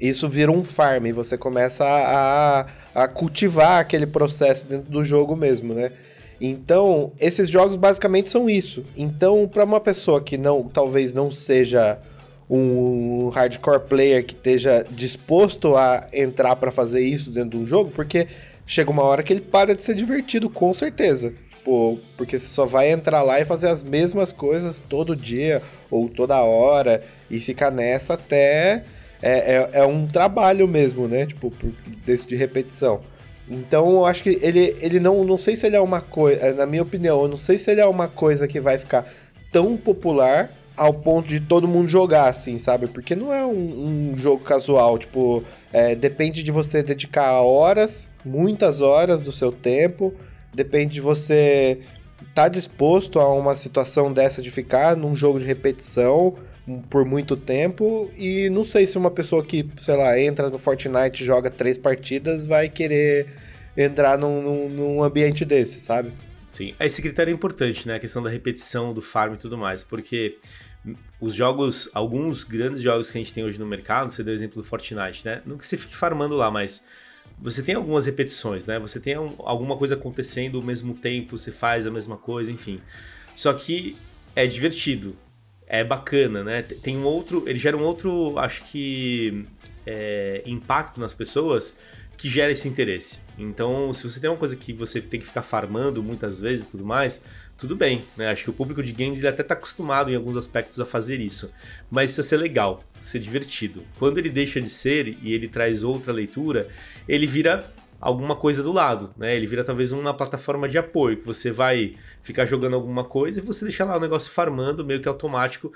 isso vira um farm e você começa a, a, cultivar aquele processo dentro do jogo mesmo, né? Então, esses jogos basicamente são isso. Então, para uma pessoa que não talvez não seja um hardcore player que esteja disposto a entrar para fazer isso dentro de um jogo, porque chega uma hora que ele para de ser divertido, com certeza. Tipo, porque você só vai entrar lá e fazer as mesmas coisas todo dia ou toda hora e ficar nessa até. É, é, é um trabalho mesmo, né? Tipo, desse de repetição. Então, eu acho que ele, ele não. Não sei se ele é uma coisa. Na minha opinião, eu não sei se ele é uma coisa que vai ficar tão popular ao ponto de todo mundo jogar, assim, sabe? Porque não é um, um jogo casual, tipo, é, depende de você dedicar horas, muitas horas do seu tempo, depende de você estar tá disposto a uma situação dessa de ficar num jogo de repetição por muito tempo e não sei se uma pessoa que, sei lá, entra no Fortnite joga três partidas vai querer entrar num, num, num ambiente desse, sabe? Sim, esse critério é importante, né? A questão da repetição, do farm e tudo mais, porque os jogos, alguns grandes jogos que a gente tem hoje no mercado, você deu o exemplo do Fortnite, né? Não que você fique farmando lá, mas você tem algumas repetições, né? Você tem um, alguma coisa acontecendo ao mesmo tempo, você faz a mesma coisa, enfim. Só que é divertido, é bacana, né? Tem um outro, ele gera um outro, acho que é, impacto nas pessoas que gera esse interesse. Então, se você tem uma coisa que você tem que ficar farmando muitas vezes e tudo mais, tudo bem, né? Acho que o público de games ele até está acostumado em alguns aspectos a fazer isso, mas precisa ser legal, ser divertido. Quando ele deixa de ser e ele traz outra leitura, ele vira alguma coisa do lado, né? Ele vira talvez uma plataforma de apoio, que você vai ficar jogando alguma coisa e você deixa lá o negócio farmando meio que automático.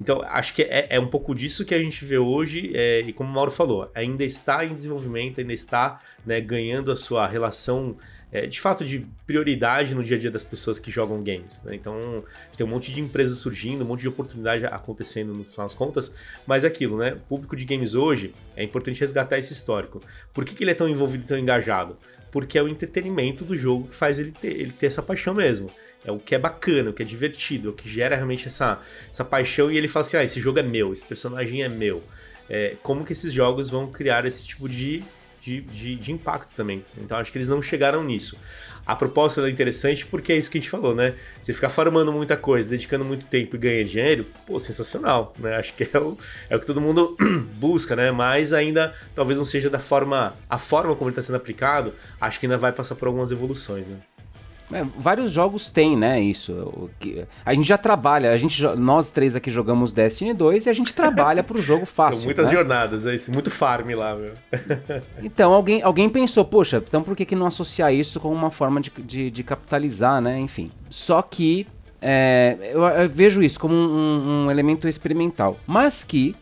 Então, acho que é, é um pouco disso que a gente vê hoje, é, e como o Mauro falou, ainda está em desenvolvimento, ainda está né, ganhando a sua relação é, de fato de prioridade no dia a dia das pessoas que jogam games. Né? Então tem um monte de empresas surgindo, um monte de oportunidade acontecendo no final das contas, mas é aquilo, né? O público de games hoje é importante resgatar esse histórico. Por que, que ele é tão envolvido e tão engajado? Porque é o entretenimento do jogo que faz ele ter, ele ter essa paixão mesmo. É o que é bacana, o que é divertido, é o que gera realmente essa, essa paixão e ele fala assim: ah, esse jogo é meu, esse personagem é meu. É, como que esses jogos vão criar esse tipo de de, de, de, impacto também. Então acho que eles não chegaram nisso. A proposta é interessante porque é isso que a gente falou, né? Você ficar farmando muita coisa, dedicando muito tempo e ganha dinheiro, pô, sensacional, né? Acho que é o, é o que todo mundo busca, né? Mas ainda talvez não seja da forma. A forma como ele está sendo aplicado, acho que ainda vai passar por algumas evoluções, né? É, vários jogos têm, né, isso. A gente já trabalha, a gente, nós três aqui jogamos Destiny 2 e a gente trabalha pro jogo fácil. São muitas né? jornadas, é isso, muito farm lá, meu. então, alguém, alguém pensou, poxa, então por que, que não associar isso com uma forma de, de, de capitalizar, né? Enfim. Só que é, eu, eu, vejo isso como um, um elemento experimental, mas que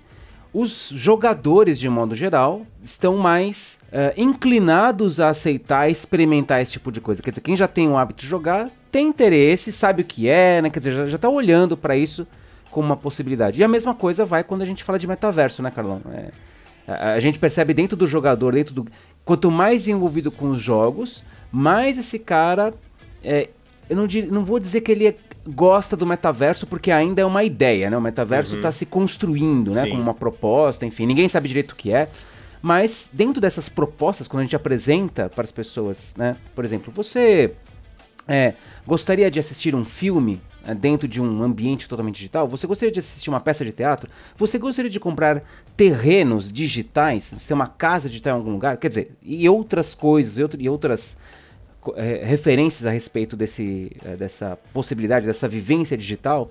os jogadores, de modo geral, estão mais uh, inclinados a aceitar, experimentar esse tipo de coisa. Quer dizer, quem já tem o hábito de jogar tem interesse, sabe o que é, né? Quer dizer, já está olhando para isso como uma possibilidade. E a mesma coisa vai quando a gente fala de metaverso, né, Carlão? É, a, a gente percebe dentro do jogador, dentro do. Quanto mais envolvido com os jogos, mais esse cara. É, eu não, não vou dizer que ele é gosta do metaverso porque ainda é uma ideia, né? O metaverso está uhum. se construindo, né? Sim. Como uma proposta, enfim, ninguém sabe direito o que é. Mas dentro dessas propostas, quando a gente apresenta para as pessoas, né? Por exemplo, você é, gostaria de assistir um filme é, dentro de um ambiente totalmente digital? Você gostaria de assistir uma peça de teatro? Você gostaria de comprar terrenos digitais? Ser uma casa digital em algum lugar? Quer dizer, e outras coisas, e outras referências a respeito desse, é, dessa possibilidade, dessa vivência digital,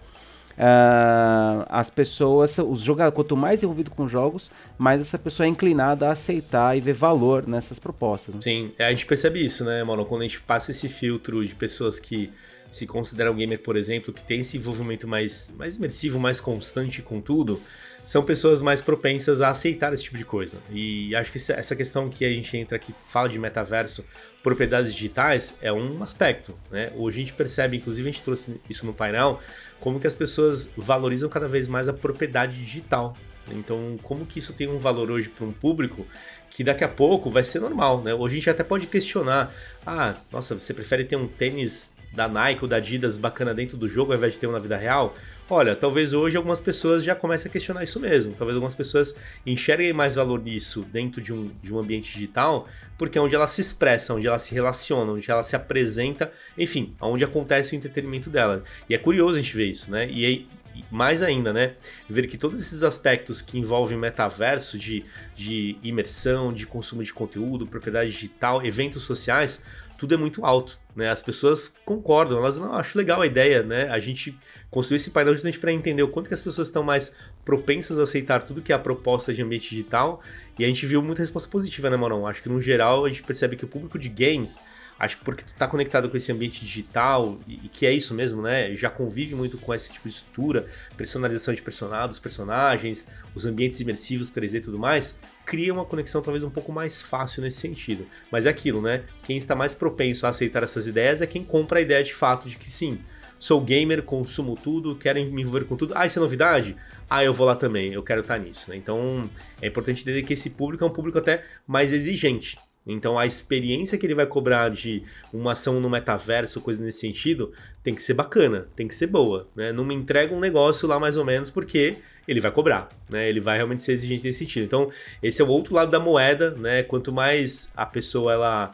uh, as pessoas, os jogadores, quanto mais envolvido com jogos, mais essa pessoa é inclinada a aceitar e ver valor nessas propostas. Né? Sim, a gente percebe isso, né, mano? Quando a gente passa esse filtro de pessoas que se consideram gamer, por exemplo, que tem esse envolvimento mais, mais imersivo, mais constante com tudo, são pessoas mais propensas a aceitar esse tipo de coisa. E acho que essa questão que a gente entra aqui, fala de metaverso, propriedades digitais, é um aspecto. Né? Hoje a gente percebe, inclusive a gente trouxe isso no painel, como que as pessoas valorizam cada vez mais a propriedade digital. Então, como que isso tem um valor hoje para um público que daqui a pouco vai ser normal, né? Hoje a gente até pode questionar, ah, nossa, você prefere ter um tênis da Nike ou da Adidas bacana dentro do jogo ao invés de ter um na vida real? Olha, talvez hoje algumas pessoas já comecem a questionar isso mesmo. Talvez algumas pessoas enxerguem mais valor nisso dentro de um, de um ambiente digital, porque é onde ela se expressa, onde ela se relaciona, onde ela se apresenta, enfim, onde acontece o entretenimento dela. E é curioso a gente ver isso, né? E aí, mais ainda, né? Ver que todos esses aspectos que envolvem metaverso, de, de imersão, de consumo de conteúdo, propriedade digital, eventos sociais, tudo é muito alto, né? As pessoas concordam, elas não acho legal a ideia, né? A gente construiu esse painel justamente para entender o quanto que as pessoas estão mais propensas a aceitar tudo que é a proposta de ambiente digital, e a gente viu muita resposta positiva, né, Morão? Acho que no geral a gente percebe que o público de games Acho que porque tu tá conectado com esse ambiente digital, e, e, que é isso mesmo, né? Já convive muito com esse tipo de estrutura, personalização de personagens, personagens, os ambientes imersivos, 3D e tudo mais, cria uma conexão talvez um pouco mais fácil nesse sentido. Mas é aquilo, né? Quem está mais propenso a aceitar essas ideias é quem compra a ideia de fato de que sim, sou gamer, consumo tudo, quero me envolver com tudo. Ah, isso é novidade? Ah, eu vou lá também, eu quero estar nisso. Né? Então é importante entender que esse público é um público até mais exigente. Então a experiência que ele vai cobrar de uma ação no metaverso, coisa nesse sentido, tem que ser bacana, tem que ser boa, né? Não me entrega um negócio lá mais ou menos porque ele vai cobrar, né? Ele vai realmente ser exigente nesse sentido. Então, esse é o outro lado da moeda, né? Quanto mais a pessoa ela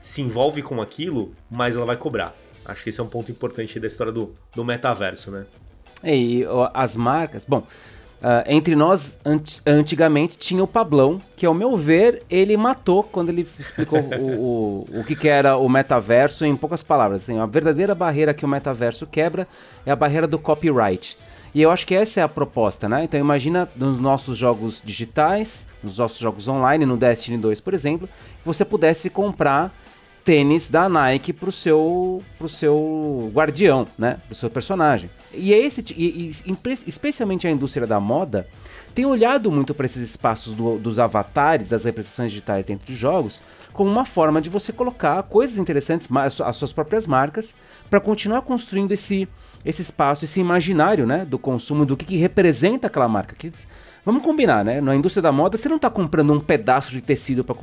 se envolve com aquilo, mais ela vai cobrar. Acho que esse é um ponto importante da história do, do metaverso, né? E as marcas, bom, Uh, entre nós, antigamente, tinha o Pablão, que, ao meu ver, ele matou quando ele explicou o, o, o que, que, era o metaverso em poucas palavras. Assim, a verdadeira barreira que o metaverso quebra é a barreira do copyright. E eu acho que essa é a proposta, né? Então imagina nos nossos jogos digitais, nos nossos jogos online, no Destiny 2, por exemplo, você pudesse comprar tênis da Nike pro seu, pro seu guardião, né? Pro seu personagem. E é esse e, e, especialmente a indústria da moda tem olhado muito para esses espaços do, dos avatares, das representações digitais dentro de jogos, como uma forma de você colocar coisas interessantes, as suas próprias marcas, para continuar construindo esse, esse espaço, esse imaginário né, do consumo, do que, que representa aquela marca. Que Vamos combinar, né? Na indústria da moda, você não está comprando um pedaço de tecido para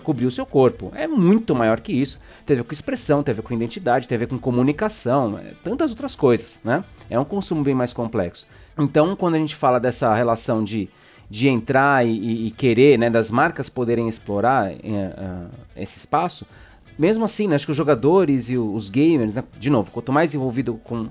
cobrir o seu corpo. É muito maior que isso. Tem a ver com expressão, tem a ver com identidade, tem a ver com comunicação, é, tantas outras coisas, né? É um consumo bem mais complexo. Então, quando a gente fala dessa relação de, de entrar e, e querer, né, das marcas poderem explorar é, uh, esse espaço, mesmo assim, né, acho que os jogadores e os gamers, né, de novo, quanto mais envolvido com,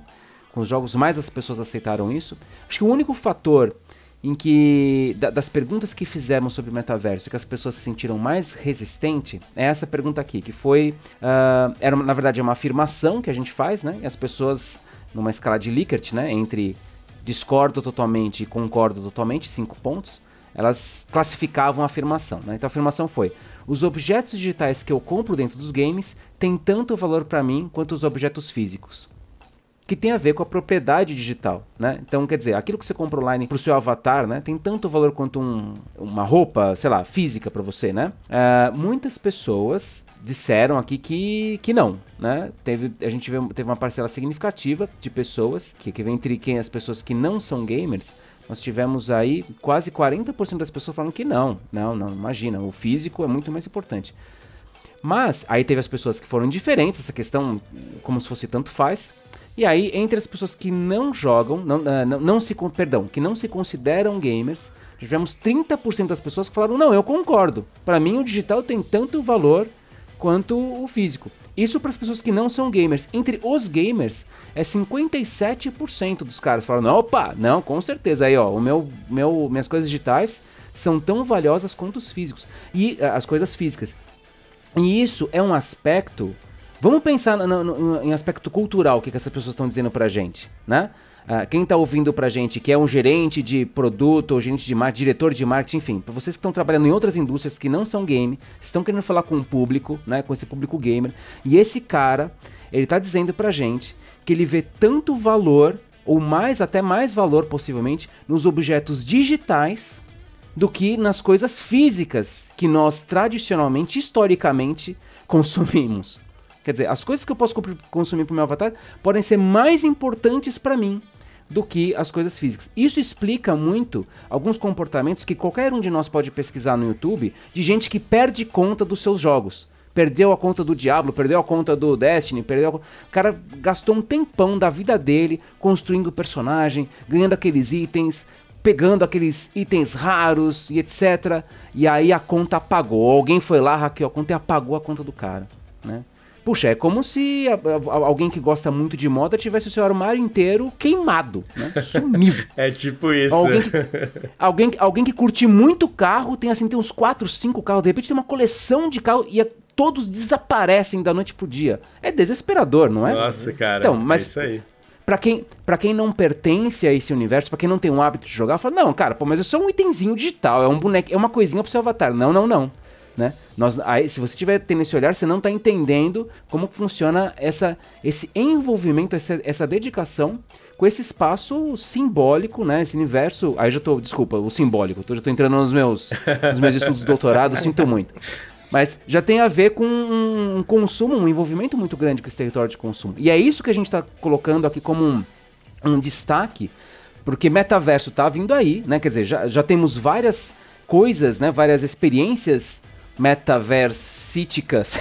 com os jogos, mais as pessoas aceitaram isso. Acho que o único fator em que das perguntas que fizemos sobre o metaverso que as pessoas se sentiram mais resistente é essa pergunta aqui que foi uh, era na verdade é uma afirmação que a gente faz né? E as pessoas numa escala de Likert né? Entre discordo totalmente e concordo totalmente cinco pontos elas classificavam a afirmação né? então a afirmação foi os objetos digitais que eu compro dentro dos games têm tanto valor para mim quanto os objetos físicos que tem a ver com a propriedade digital, né? Então, quer dizer, aquilo que você compra online para o seu avatar, né, tem tanto valor quanto um, uma roupa, sei lá, física para você, né? Uh, muitas pessoas disseram aqui que, que não, né? Teve, a gente teve uma parcela significativa de pessoas, que, que vem entre quem as pessoas que não são gamers, nós tivemos aí quase 40% das pessoas falando que não, não, não, imagina, o físico é muito mais importante. Mas aí teve as pessoas que foram diferentes, essa questão como se fosse tanto faz. E aí, entre as pessoas que não jogam, não, ah, não, não se, perdão, que não se consideram gamers, tivemos 30% das pessoas que falaram: não, eu concordo. Para mim, o digital tem tanto valor quanto o físico. Isso para as pessoas que não são gamers. Entre os gamers, é 57% dos caras falaram: opa, não, com certeza. Aí, ó, o meu, meu, minhas coisas digitais são tão valiosas quanto os físicos. E uh, as coisas físicas. E isso é um aspecto Vamos pensar no, no, em aspecto cultural, o que, que essas pessoas estão dizendo pra gente, né? Uh, quem está ouvindo pra gente, que é um gerente de produto, ou gerente de marketing, diretor de marketing, enfim, para vocês que estão trabalhando em outras indústrias que não são game, estão querendo falar com o público, né, com esse público gamer, e esse cara, ele está dizendo pra gente que ele vê tanto valor, ou mais, até mais valor possivelmente, nos objetos digitais do que nas coisas físicas que nós tradicionalmente, historicamente, consumimos. Quer dizer, as coisas que eu posso consumir para o meu avatar podem ser mais importantes para mim do que as coisas físicas. Isso explica muito alguns comportamentos que qualquer um de nós pode pesquisar no YouTube de gente que perde conta dos seus jogos. Perdeu a conta do Diablo, perdeu a conta do Destiny, perdeu a... O cara gastou um tempão da vida dele construindo o personagem, ganhando aqueles itens, pegando aqueles itens raros e etc. E aí a conta apagou. Alguém foi lá, hackeou a conta e apagou a conta do cara. Né? Puxa, é como se alguém que gosta muito de moda tivesse o seu armário inteiro queimado, né? Sumiu. é tipo isso. Alguém que, alguém, alguém que curte muito carro, tem assim, tem uns 4, 5 carros, de repente tem uma coleção de carros e é, todos desaparecem da noite pro dia. É desesperador, não é? Nossa, cara. Então, mas é isso aí. Pra quem, pra quem não pertence a esse universo, pra quem não tem um hábito de jogar, fala, não, cara, pô, mas eu sou um itemzinho digital, é um boneco, é uma coisinha pro seu avatar. Não, não, não né? Nós, aí, se você estiver tendo esse olhar, você não está entendendo como funciona essa, esse envolvimento, essa, essa dedicação com esse espaço simbólico, né? Esse universo. Aí já tô, desculpa, o simbólico. Tô, já tô entrando nos meus, nos meus estudos de doutorado, sinto muito. Mas já tem a ver com um consumo, um envolvimento muito grande com esse território de consumo. E é isso que a gente está colocando aqui como um, um destaque, porque metaverso está vindo aí, né? Quer dizer, já, já temos várias coisas, né? Várias experiências metaversicas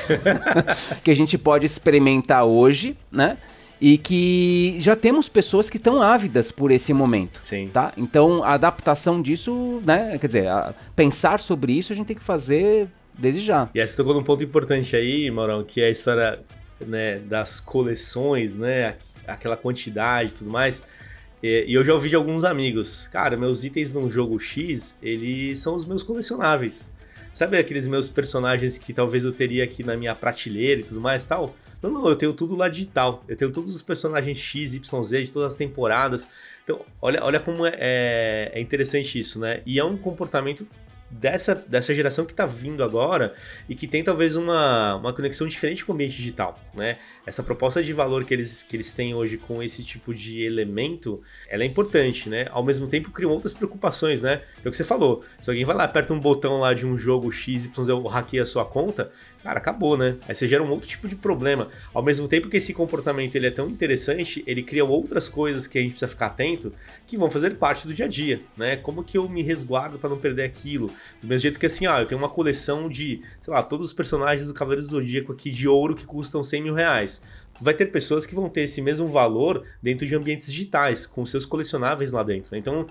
que a gente pode experimentar hoje, né? E que já temos pessoas que estão ávidas por esse momento. Sim. Tá? Então a adaptação disso, né? Quer dizer, pensar sobre isso a gente tem que fazer desde já. E aí você tocou num ponto importante aí, Maurão, que é a história né, das coleções, né? Aquela quantidade e tudo mais. E eu já ouvi de alguns amigos, cara, meus itens num jogo X, eles são os meus colecionáveis. Sabe aqueles meus personagens que talvez eu teria aqui na minha prateleira e tudo mais tal? Não, não, eu tenho tudo lá digital. Eu tenho todos os personagens X, Y, Z de todas as temporadas. Então, olha, olha como é, é, é interessante isso, né? E é um comportamento dessa, dessa geração que está vindo agora e que tem talvez uma, uma conexão diferente com o ambiente digital, né? Essa proposta de valor que eles, que eles têm hoje com esse tipo de elemento, ela é importante, né? Ao mesmo tempo criam outras preocupações, né? É o que você falou, se alguém vai lá, aperta um botão lá de um jogo XYZ ou hackeia a sua conta, cara, acabou, né? Aí você gera um outro tipo de problema. Ao mesmo tempo que esse comportamento ele é tão interessante, ele cria outras coisas que a gente precisa ficar atento que vão fazer parte do dia a dia, né? Como que eu me resguardo para não perder aquilo? Do mesmo jeito que assim, ah, eu tenho uma coleção de, sei lá, todos os personagens do Cavaleiro do Zodíaco aqui de ouro que custam 100 mil reais. Vai ter pessoas que vão ter esse mesmo valor dentro de ambientes digitais, com seus colecionáveis lá dentro. Né? Então,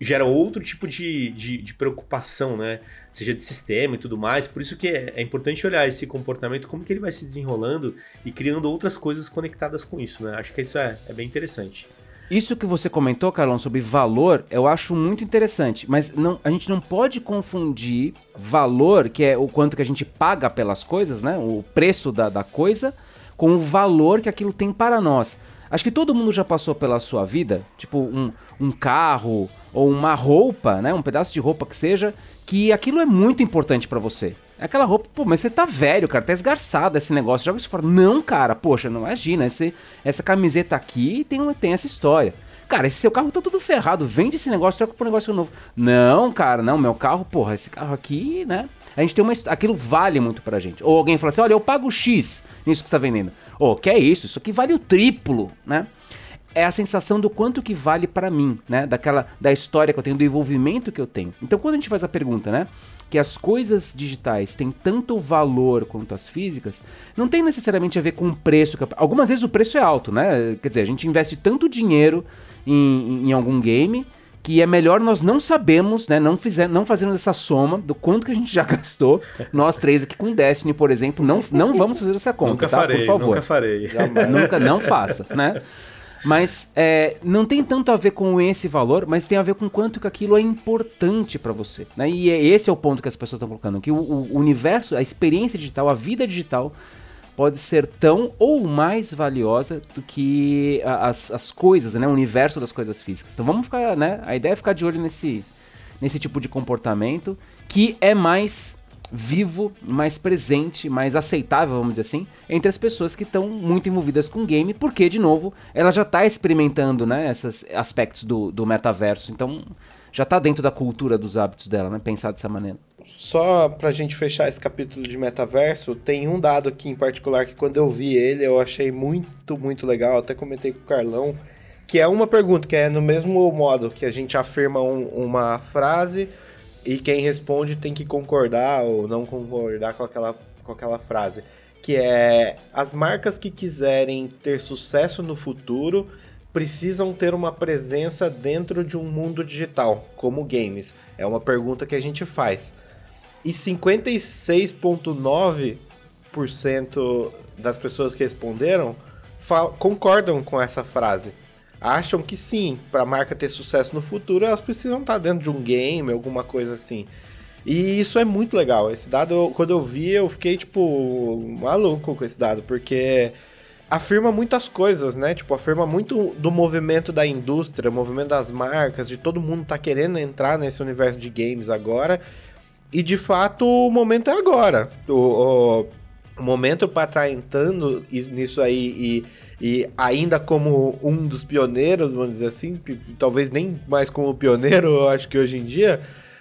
gera outro tipo de, de, de, preocupação, né? Seja de sistema e tudo mais. Por isso que é, é, importante olhar esse comportamento, como que ele vai se desenrolando e criando outras coisas conectadas com isso, né? Acho que isso é, é bem interessante. Isso que você comentou, Carlão, sobre valor, eu acho muito interessante, mas não, a gente não pode confundir valor, que é o quanto que a gente paga pelas coisas, né? O preço da, da coisa, com o valor que aquilo tem para nós. Acho que todo mundo já passou pela sua vida, tipo um, um carro ou uma roupa, né, um pedaço de roupa que seja, que aquilo é muito importante para você. Aquela roupa, pô, mas você tá velho, cara, tá esgarçado esse negócio, joga isso fora. Não, cara, poxa, não imagina, esse, essa camiseta aqui tem, tem essa história. Cara, esse seu carro tá tudo ferrado, vende esse negócio, troca por um negócio novo. Não, cara, não, meu carro, porra, esse carro aqui, né? A gente tem uma. Aquilo vale muito pra gente. Ou alguém fala assim: olha, eu pago X nisso que você tá vendendo. Oh, que é isso? Isso aqui vale o triplo, né? é a sensação do quanto que vale para mim, né? Daquela da história que eu tenho, do envolvimento que eu tenho. Então, quando a gente faz a pergunta, né? Que as coisas digitais têm tanto valor quanto as físicas, não tem necessariamente a ver com o preço. Algumas vezes o preço é alto, né? Quer dizer, a gente investe tanto dinheiro em, em algum game que é melhor nós não sabemos, né, não, fizer, não fazermos essa soma do quanto que a gente já gastou. Nós três aqui com Destiny, por exemplo, não, não vamos fazer essa conta, nunca tá? Farei, por favor. Nunca farei. Nunca, não faça, né? Mas é, não tem tanto a ver com esse valor, mas tem a ver com quanto que aquilo é importante para você. Né? E é, esse é o ponto que as pessoas estão colocando, que o, o universo, a experiência digital, a vida digital pode ser tão ou mais valiosa do que as, as coisas, né? O universo das coisas físicas. Então vamos ficar, né? A ideia é ficar de olho nesse, nesse tipo de comportamento que é mais vivo, mais presente, mais aceitável, vamos dizer assim, entre as pessoas que estão muito envolvidas com game, porque, de novo, ela já está experimentando né, esses aspectos do, do metaverso, então já está dentro da cultura dos hábitos dela, né, pensar dessa maneira. Só pra gente fechar esse capítulo de metaverso, tem um dado aqui em particular que quando eu vi ele eu achei muito, muito legal, até comentei com o Carlão, que é uma pergunta, que é no mesmo modo que a gente afirma um, uma frase e quem responde tem que concordar ou não concordar com aquela, com aquela frase. Que é: as marcas que quiserem ter sucesso no futuro precisam ter uma presença dentro de um mundo digital, como games. É uma pergunta que a gente faz. E 56,9% das pessoas que responderam concordam com essa frase acham que sim, para a marca ter sucesso no futuro, elas precisam estar dentro de um game, alguma coisa assim. E isso é muito legal. Esse dado, quando eu vi, eu fiquei, tipo, maluco com esse dado, porque afirma muitas coisas, né? Tipo, afirma muito do movimento da indústria, movimento das marcas, de todo mundo tá querendo entrar nesse universo de games agora. E de fato, o momento é agora. O, o, o momento para estar tá entrando nisso aí e e ainda como um dos pioneiros, vamos dizer assim, talvez nem mais como pioneiro, eu acho que hoje em dia,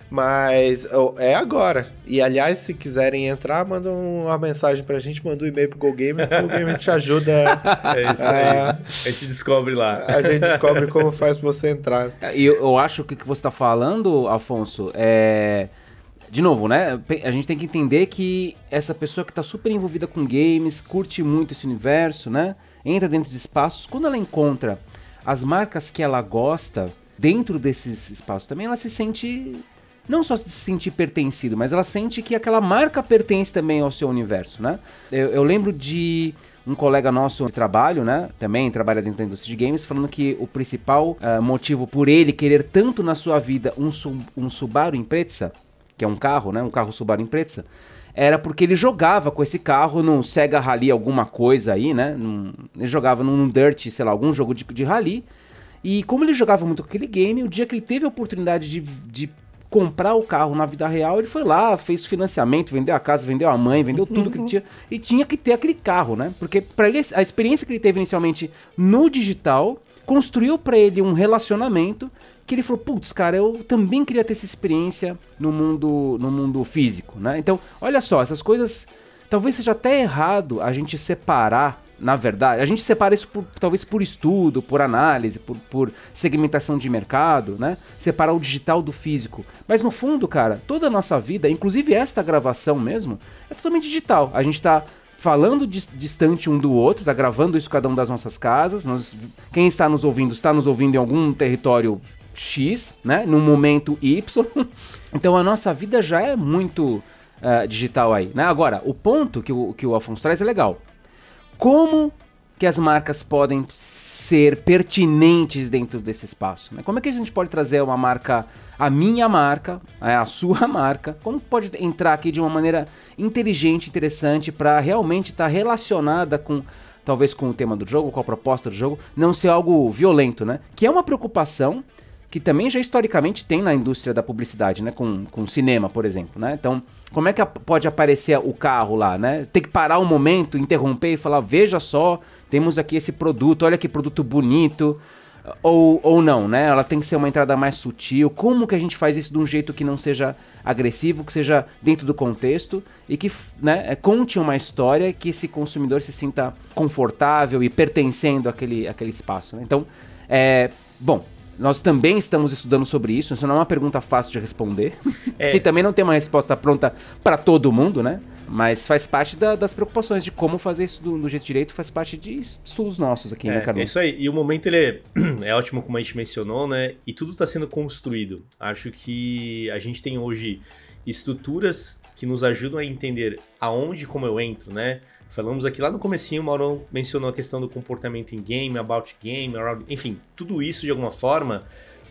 mas é agora. E aliás, se quiserem entrar, mandam uma mensagem pra gente, manda um e-mail pro GoGamers, que o GoGamers te ajuda. É isso aí. A gente descobre lá. A gente descobre como faz pra você entrar. E eu, eu acho que o que você tá falando, Afonso, é de novo, né? A gente tem que entender que essa pessoa que está super envolvida com games, curte muito esse universo, né? entra dentro dos espaços, quando ela encontra as marcas que ela gosta dentro desses espaços também, ela se sente não só se sentir pertencido, mas ela sente que aquela marca pertence também ao seu universo, né? Eu, eu lembro de um colega nosso de trabalho, né? Também trabalha dentro da indústria de games, falando que o principal uh, motivo por ele querer tanto na sua vida um, um Subaru Impreza, que é um carro, né? Um carro Subaru Impreza, era porque ele jogava com esse carro no Sega Rally alguma coisa aí, né? Num, ele jogava num Dirt, sei lá, algum jogo de, de rally. E como ele jogava muito aquele game, o dia que ele teve a oportunidade de, de comprar o carro na vida real, ele foi lá, fez financiamento, vendeu a casa, vendeu a mãe, vendeu tudo que ele tinha e tinha que ter aquele carro, né? Porque para ele a experiência que ele teve inicialmente no digital construiu para ele um relacionamento que ele falou, putz, cara, eu também queria ter essa experiência no mundo, no mundo físico, né? Então, olha só, essas coisas, talvez seja até errado a gente separar, na verdade, a gente separa isso por, talvez por estudo, por análise, por, por segmentação de mercado, né? Separar o digital do físico. Mas no fundo, cara, toda a nossa vida, inclusive esta gravação mesmo, é totalmente digital. A gente está falando distante um do outro, tá gravando isso cada um das nossas casas. Nós, quem está nos ouvindo está nos ouvindo em algum território X, né? No momento Y. então a nossa vida já é muito uh, digital aí, né? Agora, o ponto que o, que o Afonso traz é legal. Como que as marcas podem ser pertinentes dentro desse espaço? Né? Como é que a gente pode trazer uma marca, a minha marca, é, a sua marca, como pode entrar aqui de uma maneira inteligente, interessante, para realmente estar tá relacionada com talvez com o tema do jogo, com a proposta do jogo, não ser algo violento, né? Que é uma preocupação que também já historicamente tem na indústria da publicidade, né? Com, com cinema, por exemplo, né? Então, como é que pode aparecer o carro lá, né? Tem que parar um momento, interromper e falar, veja só, temos aqui esse produto, olha que produto bonito, ou, ou não, né? Ela tem que ser uma entrada mais sutil. Como que a gente faz isso de um jeito que não seja agressivo, que seja dentro do contexto e que né, é, conte uma história que esse consumidor se sinta confortável e pertencendo àquele, àquele espaço. Né? Então, é, bom, nós também estamos estudando sobre isso, isso não é uma pergunta fácil de responder. É. e também não tem uma resposta pronta para todo mundo, né? Mas faz parte da, das preocupações de como fazer isso do, do, jeito direito, faz parte de estudos nossos aqui, é, né, Carlos? É isso aí. E o momento ele é, é ótimo, como a gente mencionou, né? E tudo está sendo construído. Acho que a gente tem hoje estruturas que nos ajudam a entender aonde como eu entro, né? Falamos aqui lá no comecinho, o Mauro mencionou a questão do comportamento em game, about game, around, enfim, tudo isso de alguma forma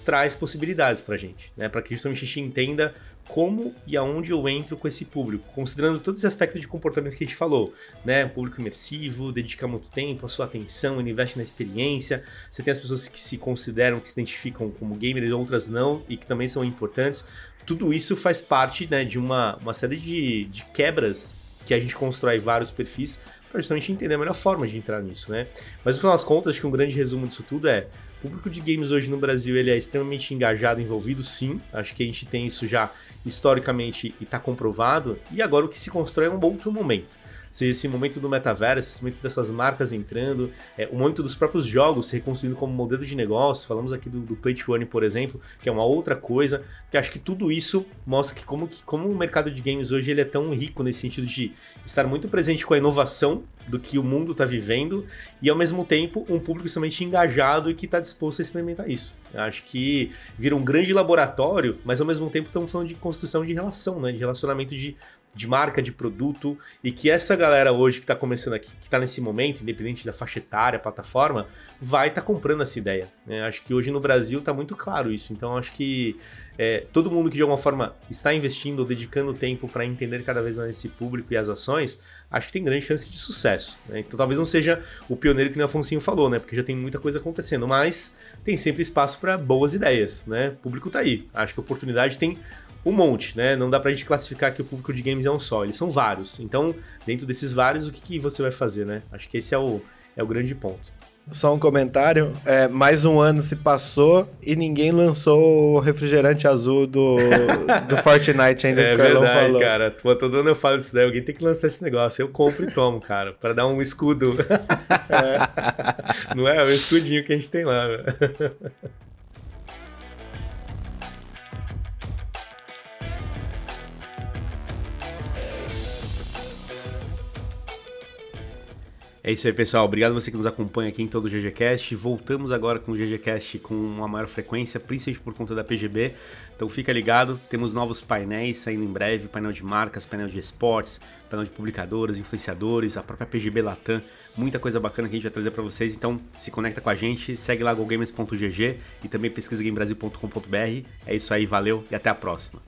traz possibilidades pra gente, né? Para que justamente a gente entenda como e aonde eu entro com esse público, considerando todo esse aspecto de comportamento que a gente falou, né? público imersivo, dedica muito tempo, a sua atenção, ele investe na experiência. Você tem as pessoas que se consideram, que se identificam como gamers, outras não, e que também são importantes. Tudo isso faz parte né, de uma, uma série de, de quebras que a gente constrói vários perfis para justamente entender a melhor forma de entrar nisso, né? Mas no final das contas, acho que um grande resumo disso tudo é o público de games hoje no Brasil ele é extremamente engajado, envolvido, sim. Acho que a gente tem isso já historicamente e está comprovado. E agora o que se constrói é um outro momento esse momento do metaverso, esse momento dessas marcas entrando, é, o momento dos próprios jogos se reconstruindo como modelo de negócio. Falamos aqui do, do Play to Earn, por exemplo, que é uma outra coisa, que acho que tudo isso mostra que como, que como o mercado de games hoje ele é tão rico nesse sentido de estar muito presente com a inovação do que o mundo está vivendo e ao mesmo tempo um público extremamente engajado e que está disposto a experimentar isso. Eu acho que vira um grande laboratório, mas ao mesmo tempo estamos falando de construção de relação, né? de relacionamento de de marca, de produto, e que essa galera hoje que está começando aqui, que está nesse momento, independente da faixa etária, plataforma, vai estar tá comprando essa ideia. Né? Acho que hoje no Brasil está muito claro isso. Então acho que é, todo mundo que de alguma forma está investindo ou dedicando tempo para entender cada vez mais esse público e as ações, acho que tem grande chance de sucesso. Né? Então talvez não seja o pioneiro que o Afonso falou, né? Porque já tem muita coisa acontecendo, mas tem sempre espaço para boas ideias, né? O público está aí. Acho que a oportunidade tem um monte, né? Não dá pra gente classificar que o público de games é um só, eles são vários. Então, dentro desses vários, o que, que você vai fazer, né? Acho que esse é o, é o grande ponto. Só um comentário. É, mais um ano se passou e ninguém lançou o refrigerante azul do, do Fortnite ainda é que o verdade, falou. cara. Pô, todo ano eu falo isso daí. Alguém tem que lançar esse negócio. Eu compro e tomo, cara. para dar um escudo. É. Não é? É o escudinho que a gente tem lá. É isso aí, pessoal. Obrigado você que nos acompanha aqui em todo o GGCast. Voltamos agora com o GGCast com uma maior frequência, principalmente por conta da PGB. Então fica ligado, temos novos painéis saindo em breve, painel de marcas, painel de esportes, painel de publicadoras, influenciadores, a própria PGB Latam, muita coisa bacana que a gente vai trazer para vocês. Então se conecta com a gente, segue lá gogamers.gg e também pesquisagamebrasil.com.br. É isso aí, valeu e até a próxima.